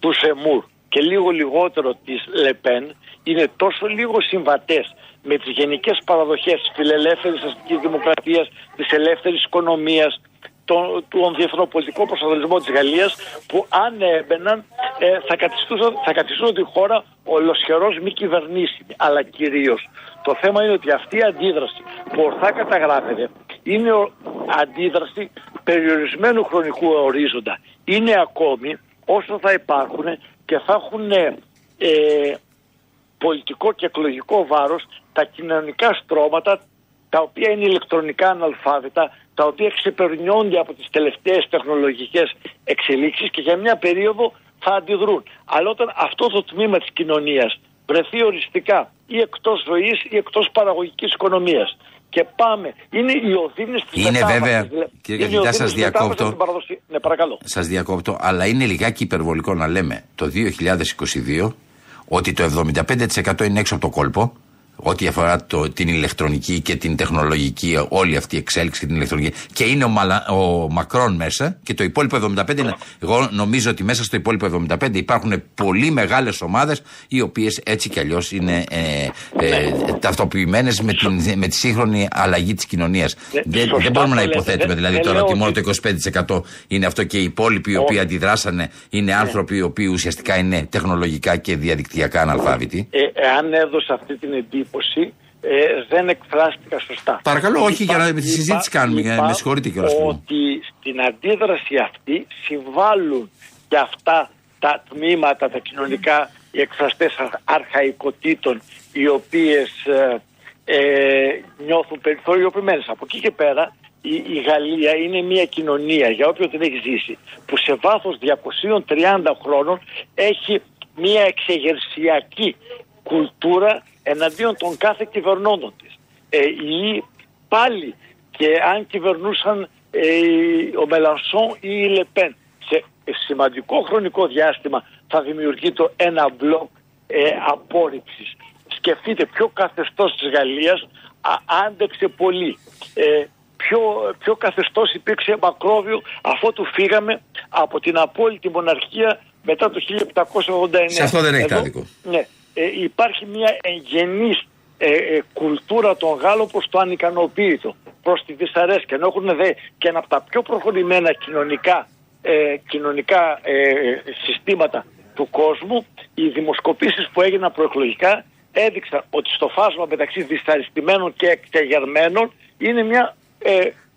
του Σεμούρ και λίγο λιγότερο της Λεπέν είναι τόσο λίγο συμβατές με τις γενικές παραδοχές της φιλελεύθερης αστικής δημοκρατίας, της ελεύθερης οικονομίας, τον, τον διεθνοπολιτικό προσανατολισμό της Γαλλίας που αν έμπαιναν ε, θα, καθιστούσαν, θα καθιστούσαν τη χώρα ολοσχερός μη κυβερνήσιμη. Αλλά κυρίως το θέμα είναι ότι αυτή η αντίδραση που ορθά καταγράφεται είναι αντίδραση περιορισμένου χρονικού ορίζοντα. Είναι ακόμη όσο θα υπάρχουν και θα έχουν ε, πολιτικό και εκλογικό βάρος τα κοινωνικά στρώματα τα οποία είναι ηλεκτρονικά αναλφάβητα, τα οποία ξεπερνιόνται από τις τελευταίες τεχνολογικές εξελίξεις και για μια περίοδο θα αντιδρούν. Αλλά όταν αυτό το τμήμα της κοινωνίας βρεθεί οριστικά ή εκτός ζωής ή εκτός παραγωγικής οικονομίας και πάμε. Είναι οι οδύνε τη Είναι βέβαια. Κύριε Καθηγητά, σας διακόπτω. Ναι, παρακαλώ. Σας διακόπτω, αλλά είναι λιγάκι υπερβολικό να λέμε το 2022 ότι το 75% είναι έξω από το κόλπο ό,τι αφορά το, την ηλεκτρονική και την τεχνολογική, όλη αυτή η εξέλιξη και την ηλεκτρονική. Και είναι ο, Μαλα, ο Μακρόν μέσα και το υπόλοιπο 75 είναι. Εγώ νομίζω ότι μέσα στο υπόλοιπο 75 υπάρχουν πολύ μεγάλες ομάδες οι οποίες έτσι κι αλλιώς είναι ε, ε, ταυτοποιημένες με, με τη σύγχρονη αλλαγή της κοινωνίας. δεν, δεν μπορούμε να υποθέτουμε δηλαδή τώρα ότι μόνο το 25% είναι αυτό και οι υπόλοιποι οι οποίοι αντιδράσανε είναι άνθρωποι οι οποίοι ουσιαστικά είναι τεχνολογικά και διαδικτυακά αναλφάβητοι. Ε, εάν έδωσε αυτή την εντύπωση ε, δεν εκφράστηκα σωστά. Παρακαλώ, όχι για να τη συζήτηση κάνουμε. Είπα με συγχωρείτε κιόλας. Ότι στην αντίδραση αυτή συμβάλλουν και αυτά τα τμήματα, τα κοινωνικά, οι εκφραστές αρχαϊκοτήτων, οι οποίες ε, ε, νιώθουν περιθωριοποιημένε. Από εκεί και πέρα, η, η, Γαλλία είναι μια κοινωνία, για όποιον την έχει ζήσει, που σε βάθος 230 χρόνων έχει μια εξεγερσιακή κουλτούρα εναντίον των κάθε κυβερνώντων της. Ε, ή πάλι και αν κυβερνούσαν ε, ο Μελανσόν ή η Λεπέν σε σημαντικό χρονικό διάστημα θα δημιουργεί το ένα μπλοκ ε, απόρριψης. Σκεφτείτε ποιο καθεστώς της Γαλλίας α, άντεξε πολύ. Ε, ποιο, ποιο καθεστώς υπήρξε μακρόβιο αφού του φύγαμε από την απόλυτη μοναρχία μετά το 1789. Σε αυτό δεν έχει άδικο. Ναι ε, υπάρχει μια εγγενής ε, ε, κουλτούρα των Γάλλων προς το ανικανοποίητο, προς τη δυσαρέσκεια. Ενώ έχουν δε και ένα από τα πιο προχωρημένα κοινωνικά, ε, κοινωνικά συστήματα του κόσμου, οι δημοσκοπήσεις που έγιναν προεκλογικά έδειξαν ότι στο φάσμα μεταξύ δυσαρεστημένων και εκτεγερμένων είναι μια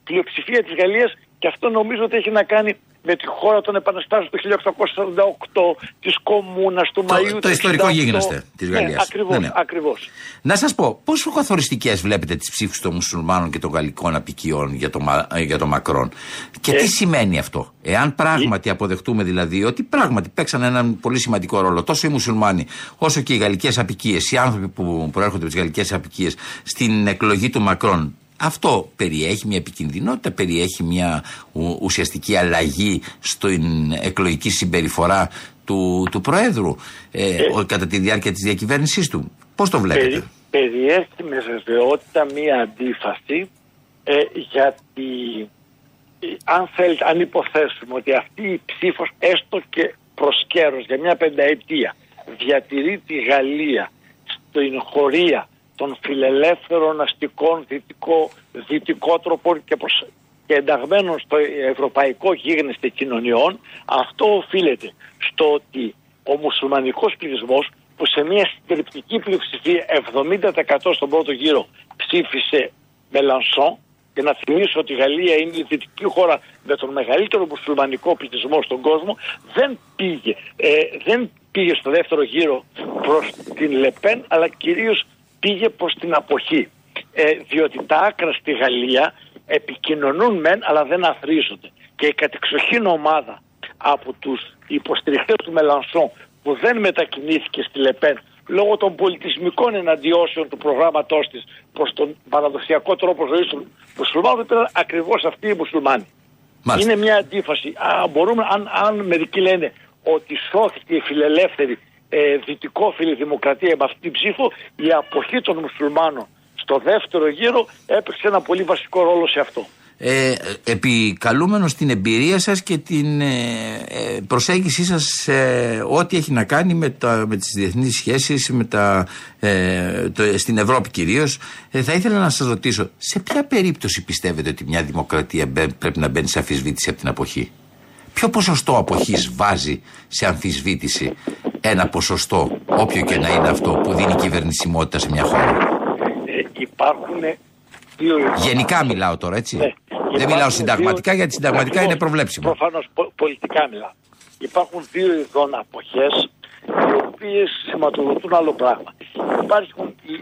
πλειοψηφία της Γαλλίας και αυτό νομίζω ότι έχει να κάνει με τη χώρα των επαναστάσεων του 1848, της Κομμούνας, του Μαΐου. Το, το ιστορικό γίγνεσθε της Γαλλίας. Ναι, ακριβώς. Ναι, ναι. Ακριβώς. Να σας πω, πόσο καθοριστικές βλέπετε τις ψήφους των μουσουλμάνων και των γαλλικών απικιών για το, για το Μακρόν; Και ε, τι σημαίνει αυτό; Εάν πράγματι αποδεχτούμε δηλαδή ότι πράγματι παίξαν έναν πολύ σημαντικό ρόλο τόσο οι μουσουλμάνοι όσο και οι γαλλικές απικίες, οι άνθρωποι που προέρχονται από τις γαλλικές απικίες στην εκλογή του Μακρόν αυτό περιέχει μια επικινδυνότητα, περιέχει μια ουσιαστική αλλαγή στην εκλογική συμπεριφορά του, του Προέδρου ε, ε, κατά τη διάρκεια της διακυβέρνησής του. Πώς το βλέπετε; Περι, περιέχει με βεβαιότητα μια αντίφαση ε, γιατί ε, αν, θέλετε, αν υποθέσουμε ότι αυτή η ψήφος έστω και προς για μια πενταετία διατηρεί τη Γαλλία στην χωρία των φιλελεύθερων αστικών δυτικό, δυτικότροπων και, προς, και ενταγμένων στο ευρωπαϊκό γίγνεσθε κοινωνιών αυτό οφείλεται στο ότι ο μουσουλμανικός πληθυσμός που σε μια συντριπτική πλειοψηφία 70% στον πρώτο γύρο ψήφισε Μελανσόν και να θυμίσω ότι η Γαλλία είναι η δυτική χώρα με τον μεγαλύτερο μουσουλμανικό πληθυσμό στον κόσμο δεν πήγε, ε, δεν πήγε στο δεύτερο γύρο προς την Λεπέν αλλά κυρίως πήγε προς την αποχή. Ε, διότι τα άκρα στη Γαλλία επικοινωνούν μεν αλλά δεν αθρίζονται. Και η κατεξοχήν ομάδα από τους υποστηριχτές του Μελανσόν που δεν μετακινήθηκε στη Λεπέν λόγω των πολιτισμικών εναντιώσεων του προγράμματός της προς τον παραδοσιακό τρόπο ζωής του μουσουλμάνου ήταν ακριβώς αυτοί οι μουσουλμάνοι. Είναι μια αντίφαση. Α, μπορούμε, αν, αν μερικοί λένε ότι σώθηκε η φιλελεύθερη ε, δυτικόφιλη δημοκρατία με αυτή την ψήφο, η αποχή των μουσουλμάνων στο δεύτερο γύρο έπαιξε ένα πολύ βασικό ρόλο σε αυτό. ε, επικαλούμενος την εμπειρία σας και την ε, ε, προσέγγιση σας σε ό,τι έχει να κάνει με, τα, με τις διεθνείς σχέσεις με τα, ε, το, στην Ευρώπη κυρίως ε, θα ήθελα να σας ρωτήσω σε ποια περίπτωση πιστεύετε ότι μια δημοκρατία πρέπει να μπαίνει σε αμφισβήτηση από την αποχή; Ποιο ποσοστό αποχής βάζει σε αμφισβήτηση ένα ποσοστό όποιο και να είναι αυτό που δίνει κυβερνησιμότητα σε μια χώρα υπάρχουν Γενικά μιλάω τώρα, έτσι. Ναι. Δεν μιλάω συνταγματικά, γιατί συνταγματικά είναι προβλέψιμο. Προφανώς πολιτικά μιλάω. Υπάρχουν δύο ειδών αποχές, οι οποίες σηματοδοτούν άλλο πράγμα. Υπάρχουν οι,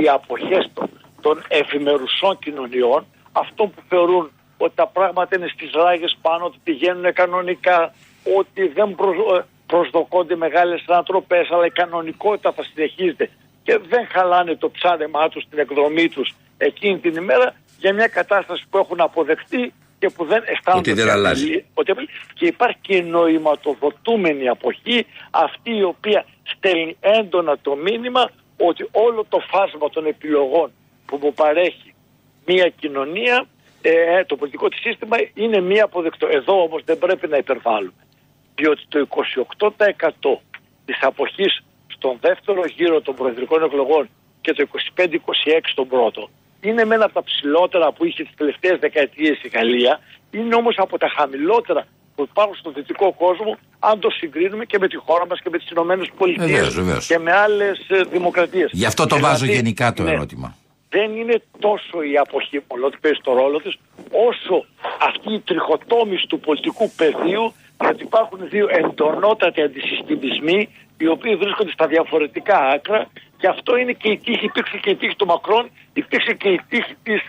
οι αποχές των, των εφημερουσών κοινωνιών, αυτών που θεωρούν ότι τα πράγματα είναι στις ράγες πάνω, ότι πηγαίνουν κανονικά, ότι δεν ε, προσδοκώνται μεγάλες ανατροπές, αλλά η κανονικότητα θα συνεχίζεται και δεν χαλάνε το ψάρεμά τους, την εκδρομή τους εκείνη την ημέρα για μια κατάσταση που έχουν αποδεχτεί και που δεν αισθάνονται ότι δεν αλλάζει. Ότι, και υπάρχει και νοηματοδοτούμενη αποχή αυτή η οποία στέλνει έντονα το μήνυμα ότι όλο το φάσμα των επιλογών που μου παρέχει μια κοινωνία, ε, το πολιτικό της σύστημα είναι μία αποδεκτό. Εδώ όμως δεν πρέπει να υπερβάλλουμε. Διότι το 28% της αποχής στον δεύτερο γύρο των προεδρικών εκλογών και το 25-26 στον πρώτο είναι μένα από τα ψηλότερα που είχε τις τελευταίες δεκαετίες η Γαλλία, είναι όμως από τα χαμηλότερα που υπάρχουν στον δυτικό κόσμο, αν το συγκρίνουμε και με τη χώρα μας και με τις Ηνωμένες Πολιτείες και με άλλες δημοκρατίες. Γι' αυτό το δηλαδή, βάζω γενικά το ναι, ερώτημα. Δεν είναι τόσο η αποχή μόνο ότι παίζει το ρόλο της, όσο αυτή η τριχοτόμηση του πολιτικού πεδίου, γιατί υπάρχουν δύο εντονότατοι αντισυστημισμοί, οι οποίοι βρίσκονται στα διαφορετικά άκρα και αυτό είναι και η τύχη, υπήρξε και η τύχη του Μακρόν, υπήρξε και η τύχη της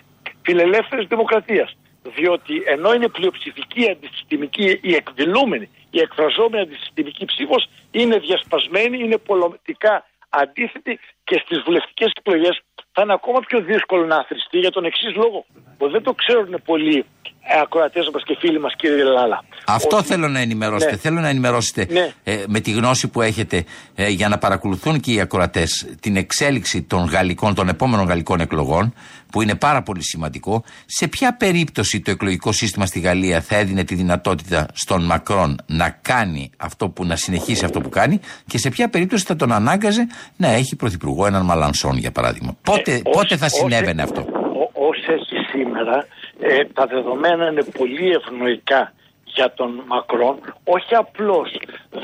φιλελεύθερης δημοκρατίας. Διότι ενώ είναι πλειοψηφική αντισυστημική, η εκδηλούμενη, η εκφραζόμενη αντισυστημική ψήφος είναι διασπασμένη, είναι πολιτικά αντίθετη και στις βουλευτικές εκλογές θα είναι ακόμα πιο δύσκολο να αθρηστεί για τον εξής λόγο. Που δεν το ξέρουν πολλοί ε, ακροατές μα και φίλοι μας, κύριε Λάλα. Αυτό θέλω να ενημερώσετε. Ναι. Θέλω να ενημερώσετε ναι. ε, με τη γνώση που έχετε ε, για να παρακολουθούν και οι ακροατές την εξέλιξη των γαλλικών, των επόμενων γαλλικών εκλογών, που είναι πάρα πολύ σημαντικό. Σε ποια περίπτωση το εκλογικό σύστημα στη Γαλλία θα έδινε τη δυνατότητα στον Μακρόν να κάνει αυτό που να συνεχίσει αυτό που κάνει και σε ποια περίπτωση θα τον ανάγκαζε να έχει πρωθυπουργό έναν Μαλανσόν, για παράδειγμα. Πότε, πότε θα συνέβαινε αυτό; Όσο έχει σήμερα, ε, τα δεδομένα είναι πολύ ευνοϊκά για τον Μακρόν, όχι απλώς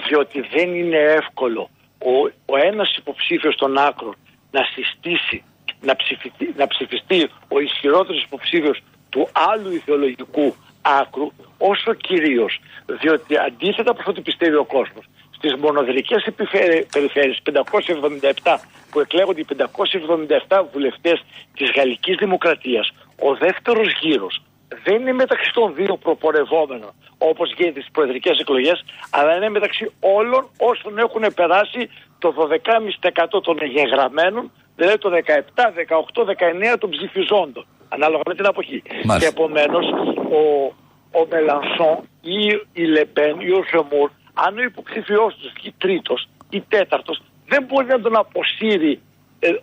διότι δεν είναι εύκολο ο, ο ένας υποψήφιος των άκρων να συστήσει, να ψηφιστεί, να ψηφιστεί ο ισχυρότερος υποψήφιος του άλλου ιδεολογικού άκρου, όσο κυρίως διότι αντίθετα από ό,τι πιστεύει ο κόσμος, στις μονοδρικές περιφέρειες 577 που εκλέγονται οι 577 βουλευτές της Γαλλικής Δημοκρατίας ο δεύτερος γύρος δεν είναι μεταξύ των δύο προπορευόμενων όπως γίνεται στις προεδρικές εκλογές αλλά είναι μεταξύ όλων όσων έχουν περάσει το 12,5% των εγγεγραμμένων δηλαδή το 17, 18, 19 των ψηφιζόντων ανάλογα με την αποχή. Μάλιστα. Και επομένως ο, ο Μελανσόν ή η Λεπέν ή ο Ζεμούρ αν ο υποψηφιός τους βγει τρίτος ή τέταρτος δεν μπορεί να τον αποσύρει ε, ε,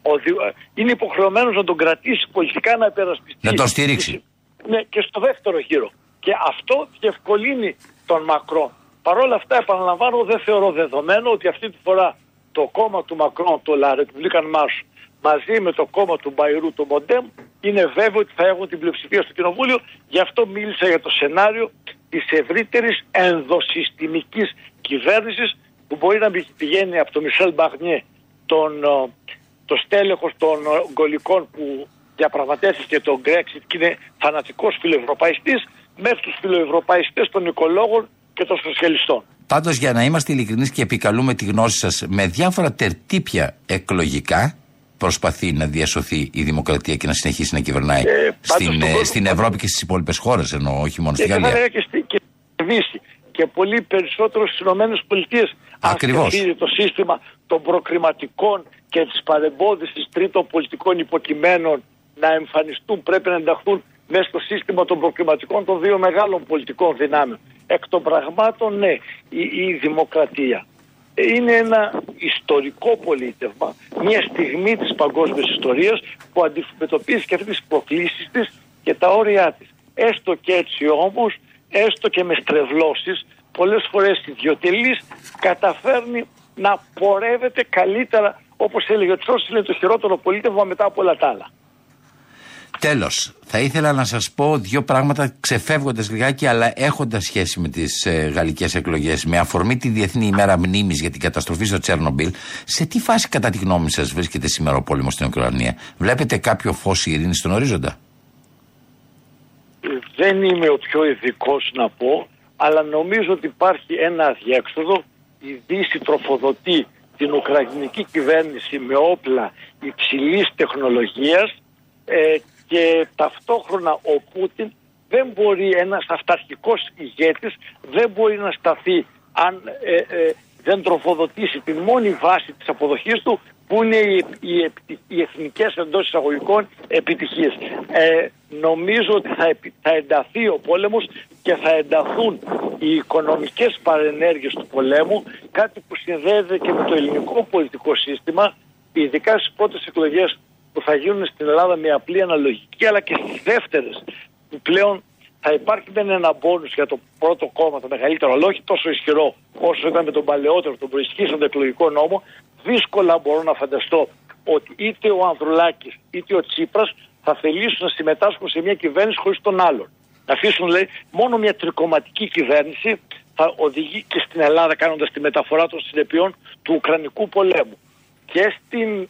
είναι υποχρεωμένος να τον κρατήσει πολιτικά να υπερασπιστεί. Να τον στηρίξει. Ναι, και στο δεύτερο γύρο. Και αυτό διευκολύνει τον Μακρόν. Παρ' όλα αυτά, επαναλαμβάνω, δεν θεωρώ δεδομένο ότι αυτή τη φορά το κόμμα του Μακρόν, το La Republican March, μαζί με το κόμμα του Μπαϊρού, το Μοντέμ, είναι βέβαιο ότι θα έχουν την πλειοψηφία στο Κοινοβούλιο. Γι' αυτό μίλησα για το σενάριο της ευρύτερης ενδοσυστημικής κυβέρνησης που μπορεί να πηγαίνει από τον Μισελ Μπαγνιέ, τον ε, το στέλεχος των γκολικών που διαπραγματεύτηκε τον Brexit και είναι φανατικός φιλοευρωπαϊστής μέχρι τους φιλοευρωπαϊστές των οικολόγων και των σοσιαλιστών. Πάντως, για να είμαστε ειλικρινείς και επικαλούμε τη γνώση σας, με διάφορα τερτύπια εκλογικά προσπαθεί να διασωθεί η δημοκρατία και να συνεχίσει να κυβερνάει ε, στην, ε, στην Ευρώπη και στις υπόλοιπες χώρες, ενώ όχι μόνο στη Γαλλία. Και, στη, και, και πολύ περισσότερο στις ΗΠΑ. Ακριβώς. το σύστημα των προκριματικών και της παρεμπόδισης τρίτων πολιτικών υποκειμένων να εμφανιστούν, πρέπει να ενταχθούν μέσα στο σύστημα των προκληματικών των δύο μεγάλων πολιτικών δυνάμεων. Εκ των πραγμάτων, ναι, η, η δημοκρατία είναι ένα ιστορικό πολίτευμα, μια στιγμή της παγκόσμιας ιστορίας που αντιμετωπίζει και αυτές τις προκλήσεις της και τα όρια της. έστω και έτσι όμως, έστω και με στρεβλώσεις, πολλές φορές ιδιωτελής καταφέρνει να πορεύεται καλύτερα όπως έλεγε ο Τσός είναι το χειρότερο πολίτευμα μετά από όλα τα άλλα. Τέλος, θα ήθελα να σας πω δύο πράγματα ξεφεύγοντας λιγάκι, αλλά έχοντας σχέση με τις ε, γαλλικές εκλογές. Με αφορμή τη Διεθνή ημέρα μνήμης για την καταστροφή στο Τσέρνομπιλ, σε τι φάση, κατά τη γνώμη σας, βρίσκεται σήμερα ο πόλεμος στην Ουκρανία; Βλέπετε κάποιο φως ειρήνης στον ορίζοντα; Δεν είμαι ο πιο ειδικός να πω, αλλά νομίζω ότι υπάρχει ένα αδιέξοδο. Η Δύση τροφοδοτεί την Ουκρανική κυβέρνηση με όπλα υψηλής τεχνολογίας ε, και ταυτόχρονα ο Πούτιν δεν μπορεί ένας αυταρχικός ηγέτης δεν μπορεί να σταθεί αν ε, ε, δεν τροφοδοτήσει την μόνη βάση της αποδοχής του που είναι οι, οι, οι εθνικές εντός εισαγωγικών επιτυχίες. Ε, νομίζω ότι θα, θα ενταθεί ο πόλεμος και θα ενταθούν οι οικονομικές παρενέργειες του πολέμου, κάτι που συνδέεται και με το ελληνικό πολιτικό σύστημα, ειδικά στις πρώτες εκλογές που θα γίνουν στην Ελλάδα με απλή αναλογική, αλλά και στις δεύτερες που πλέον θα υπάρχει δεν ένα μπόνους για το πρώτο κόμμα, το μεγαλύτερο, αλλά όχι τόσο ισχυρό όσο ήταν με τον παλαιότερο, τον προισχύσαντα εκλογικό νόμο. Δύσκολα μπορώ να φανταστώ ότι είτε ο Ανδρουλάκης είτε ο Τσίπρας θα θελήσουν να συμμετάσχουν σε μια κυβέρνηση χωρίς τον άλλον. Να αφήσουν λέει μόνο μια τρικοματική κυβέρνηση θα οδηγεί και στην Ελλάδα κάνοντας τη μεταφορά των συνεπειών του Ουκρανικού πολέμου. Και στην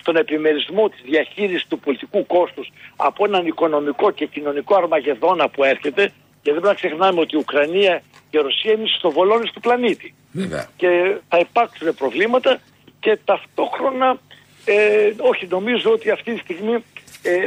στον επιμερισμό της διαχείρισης του πολιτικού κόστους από έναν οικονομικό και κοινωνικό αρμαγεδόνα που έρχεται και δεν πρέπει να ξεχνάμε ότι η Ουκρανία και η Ρωσία είναι στο βολόνες του πλανήτη. Και θα υπάρξουν προβλήματα και ταυτόχρονα ε, όχι νομίζω ότι αυτή τη στιγμή ε,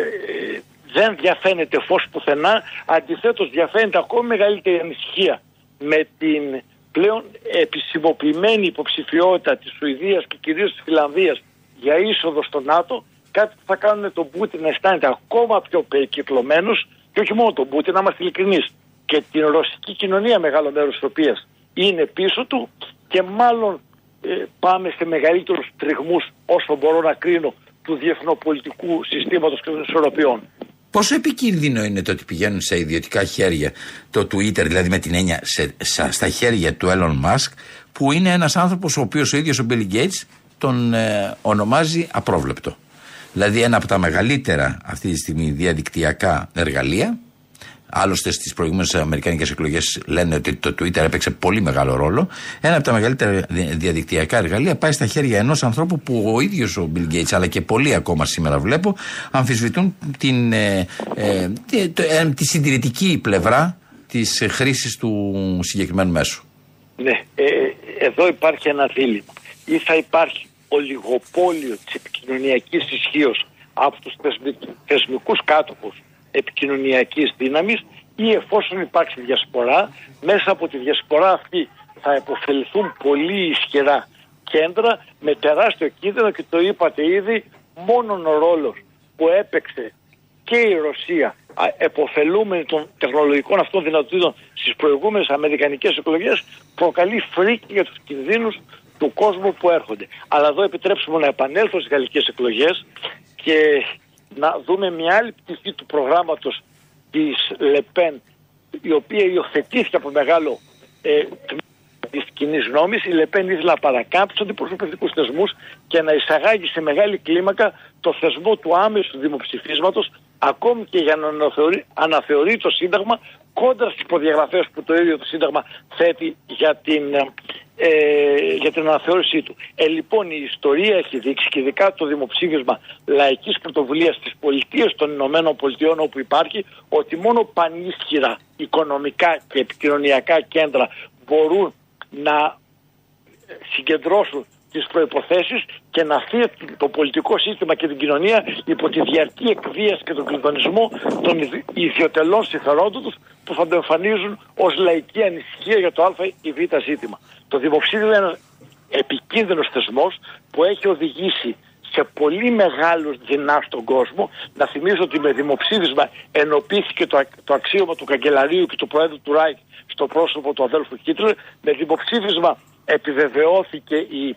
δεν διαφαίνεται φως πουθενά αντιθέτως διαφαίνεται ακόμη μεγαλύτερη ανησυχία με την πλέον επισημοποιημένη υποψηφιότητα της Σουηδίας και κυρίως της Φιλανδίας για είσοδο στο ΝΑΤΟ, κάτι που θα κάνουν τον Πούτιν να αισθάνεται ακόμα πιο περικυκλωμένος και όχι μόνο τον Πούτιν, να είμαστε ειλικρινείς. Και την ρωσική κοινωνία, μεγάλο μέρος της οποίας είναι πίσω του και μάλλον ε, πάμε σε μεγαλύτερους τριγμούς όσο μπορώ να κρίνω του διεθνοπολιτικού συστήματος και των ισορροπιών. Πόσο επικίνδυνο είναι το ότι πηγαίνουν σε ιδιωτικά χέρια το Twitter, δηλαδή με την έννοια σε, στα χέρια του Elon Musk, που είναι ένας άνθρωπος ο οποίος ο ίδιος ο Bill Gates τον ε, ονομάζει απρόβλεπτο. Δηλαδή ένα από τα μεγαλύτερα αυτή τη στιγμή διαδικτυακά εργαλεία. Άλλωστε στις προηγούμενες Αμερικανικέ εκλογές λένε ότι το Twitter έπαιξε πολύ μεγάλο ρόλο. Ένα από τα μεγαλύτερα διαδικτυακά εργαλεία πάει στα χέρια ενός ανθρώπου που ο ίδιος ο Bill Gates αλλά και πολλοί ακόμα σήμερα βλέπω αμφισβητούν την, ε, ε, τη, τη συντηρητική πλευρά της χρήσης του συγκεκριμένου μέσου. Ναι, εδώ υπάρχει ένα δίλημα. Ή θα υπάρχει ολιγοπόλιο της επικοινωνιακής ισχύως από τους θεσμικούς κάτοχους επικοινωνιακής δύναμης ή εφόσον υπάρξει διασπορά, μέσα από τη διασπορά αυτή θα επωφεληθούν πολύ ισχυρά κέντρα με τεράστιο κίνδυνο και το είπατε ήδη, μόνον ο ρόλος που έπαιξε και η Ρωσία εποφελούμενη των τεχνολογικών αυτών δυνατοτήτων στις προηγούμενες αμερικανικές εκλογές προκαλεί φρίκη για τους κινδύνους του κόσμου που έρχονται. Αλλά εδώ επιτρέψουμε να επανέλθω στις γαλλικές εκλογές και να δούμε μια άλλη πτυχή του προγράμματος της Λεπέν η οποία υιοθετήθηκε από μεγάλο ε, της κοινής γνώμης, η Λεπέν ήθελε να παρακάμψει τους αντιπροσωπευτικούς θεσμούς και να εισαγάγει σε μεγάλη κλίμακα το θεσμό του άμεσου δημοψηφίσματος, ακόμη και για να αναθεωρεί, αναθεωρεί το Σύνταγμα κόντρα στι προδιαγραφέ που το ίδιο το Σύνταγμα θέτει για την ε, για την αναθεώρησή του. Ε, λοιπόν, η ιστορία έχει δείξει και ειδικά το δημοψήφισμα λαϊκής πρωτοβουλίας στι πολιτείε των Ηνωμένων Πολιτειών, όπου υπάρχει, ότι μόνο πανίσχυρα οικονομικά και επικοινωνιακά κέντρα μπορούν να συγκεντρώσουν τις προποθέσει και να θέτουν το πολιτικό σύστημα και την κοινωνία υπό τη διαρκή εκβίαση και τον κλειδονισμό των ιδιωτελών συμφερόντων τους που θα το εμφανίζουν ως λαϊκή ανησυχία για το Α ή Β ζήτημα. Το δημοψήφισμα είναι ένας επικίνδυνος θεσμός που έχει οδηγήσει σε πολύ μεγάλους δεινά στον κόσμο. Να θυμίσω ότι με δημοψήφισμα ενωπήθηκε το, το αξίωμα του καγκελαρίου και του προέδρου του Ράικ στο πρόσωπο του αδέλφου Χίτλερ. Με δημοψήφισμα επιβεβαιώθηκε η,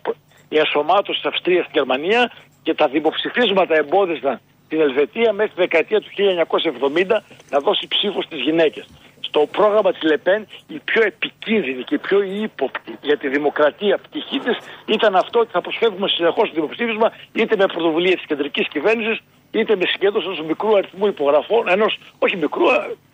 η ενσωμάτωση της Αυστρίας στη Γερμανία και τα δημοψηφίσματα εμπόδισαν την Ελβετία μέχρι τη δεκαετία του 1970 να δώσει ψήφο στις γυναίκες. Στο πρόγραμμα της Λεπέν η πιο επικίνδυνη και η πιο ύποπτη για τη δημοκρατία πτυχή της ήταν αυτό ότι θα προσφεύγουμε συνεχώς στο δημοψήφισμα είτε με πρωτοβουλία της κεντρικής κυβέρνησης είτε με συγκέντρωση ενός μικρού αριθμού υπογραφών, ενός όχι μικρού,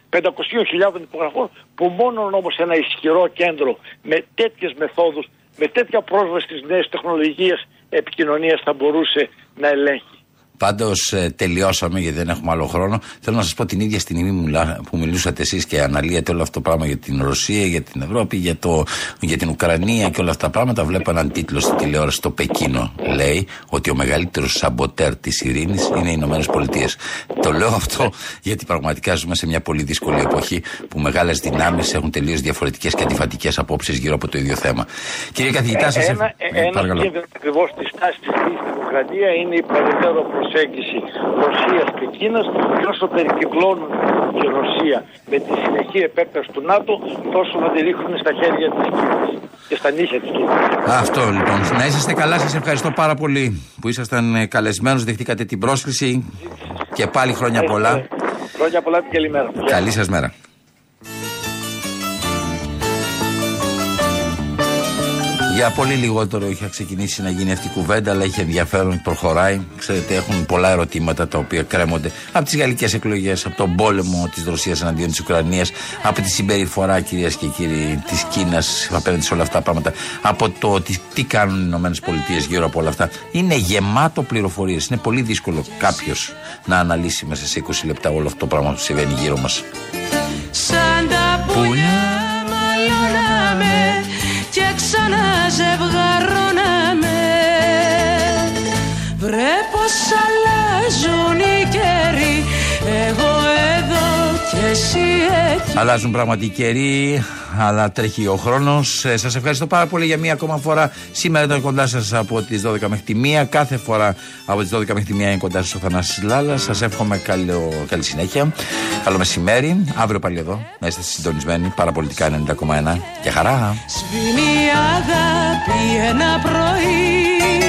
500.000 υπογραφών που μόνο όμως ένα ισχυρό κέντρο με τέτοιες μεθόδους, με τέτοια πρόσβαση στις νέες τεχνολογίες επικοινωνίας θα μπορούσε να ελέγχει. Πάντως ε, τελειώσαμε γιατί δεν έχουμε άλλο χρόνο. Θέλω να σας πω την ίδια στιγμή που μιλούσατε εσείς και αναλύετε όλο αυτό το πράγμα για την Ρωσία, για την Ευρώπη, για, το, για την Ουκρανία και όλα αυτά τα πράγματα. Βλέπω έναν τίτλο στη τηλεόραση στο Πεκίνο. Λέει ότι ο μεγαλύτερος σαμποτέρ της ειρήνης είναι οι Ηνωμένες Πολιτείες. Το λέω αυτό γιατί πραγματικά ζούμε σε μια πολύ δύσκολη εποχή που μεγάλες δυνάμεις έχουν τελείως διαφορετικές και αντιφατικές απόψεις γύρω από το ίδιο θέμα. Κύριε καθηγητά, σας ευχαριστώ. Ένα, ένα ακριβώς της τάση της δημοκρατία είναι η περαιτέρω προσέγγιση Ρωσίας και Κίνας και όσο περικυκλώνουν η Ρωσία με τη συνεχή επέκταση του ΝΑΤΟ τόσο θα τη ρίχνουν στα χέρια της Κίνας και στα νύχια της Κίνας. Αυτό λοιπόν. Να είσαστε καλά. Σας ευχαριστώ πάρα πολύ που ήσασταν ε, καλεσμένος, δεχτήκατε την πρόσκληση και πάλι χρόνια πολλά. Χρόνια πολλά και καλή μέρα. Καλή σας μέρα. Για πολύ λιγότερο είχα ξεκινήσει να γίνει αυτή η κουβέντα, αλλά είχε ενδιαφέρον, προχωράει. Ξέρετε, έχουν πολλά ερωτήματα τα οποία κρέμονται από τις γαλλικές εκλογές, από τον πόλεμο της Ρωσίας εναντίον της Ουκρανίας, από τη συμπεριφορά, κυρίες και κύριοι, της Κίνας απέναντι σε όλα αυτά τα πράγματα, από το τι, τι κάνουν οι Ηνωμένες Πολιτείες γύρω από όλα αυτά. Είναι γεμάτο πληροφορίες. Είναι πολύ δύσκολο κάποιος να αναλύσει μέσα σε 20 λεπτά όλο αυτό το πράγμα που συμβαίνει γύρω μας. Σαν τα πουλιά και ξαναζευγαρώναμε αλλάζουν οι καιροί Εγώ εδώ και εσύ εκεί Αλλάζουν πραγματικοί καιροί αλλά τρέχει ο χρόνος. Ε, σας ευχαριστώ πάρα πολύ για μία ακόμα φορά. Σήμερα ήταν κοντά σας από τις 12 μέχρι τη 1. Κάθε φορά από τις 12 μέχρι τη 1 είναι κοντά σας ο Θανάσης Λάλας. Σας εύχομαι καλή, καλή συνέχεια. Καλό μεσημέρι. Αύριο πάλι εδώ. Να είστε συντονισμένοι. Παραπολιτικά 90,1. Για χαρά. Σβήνει αγάπη ένα πρωί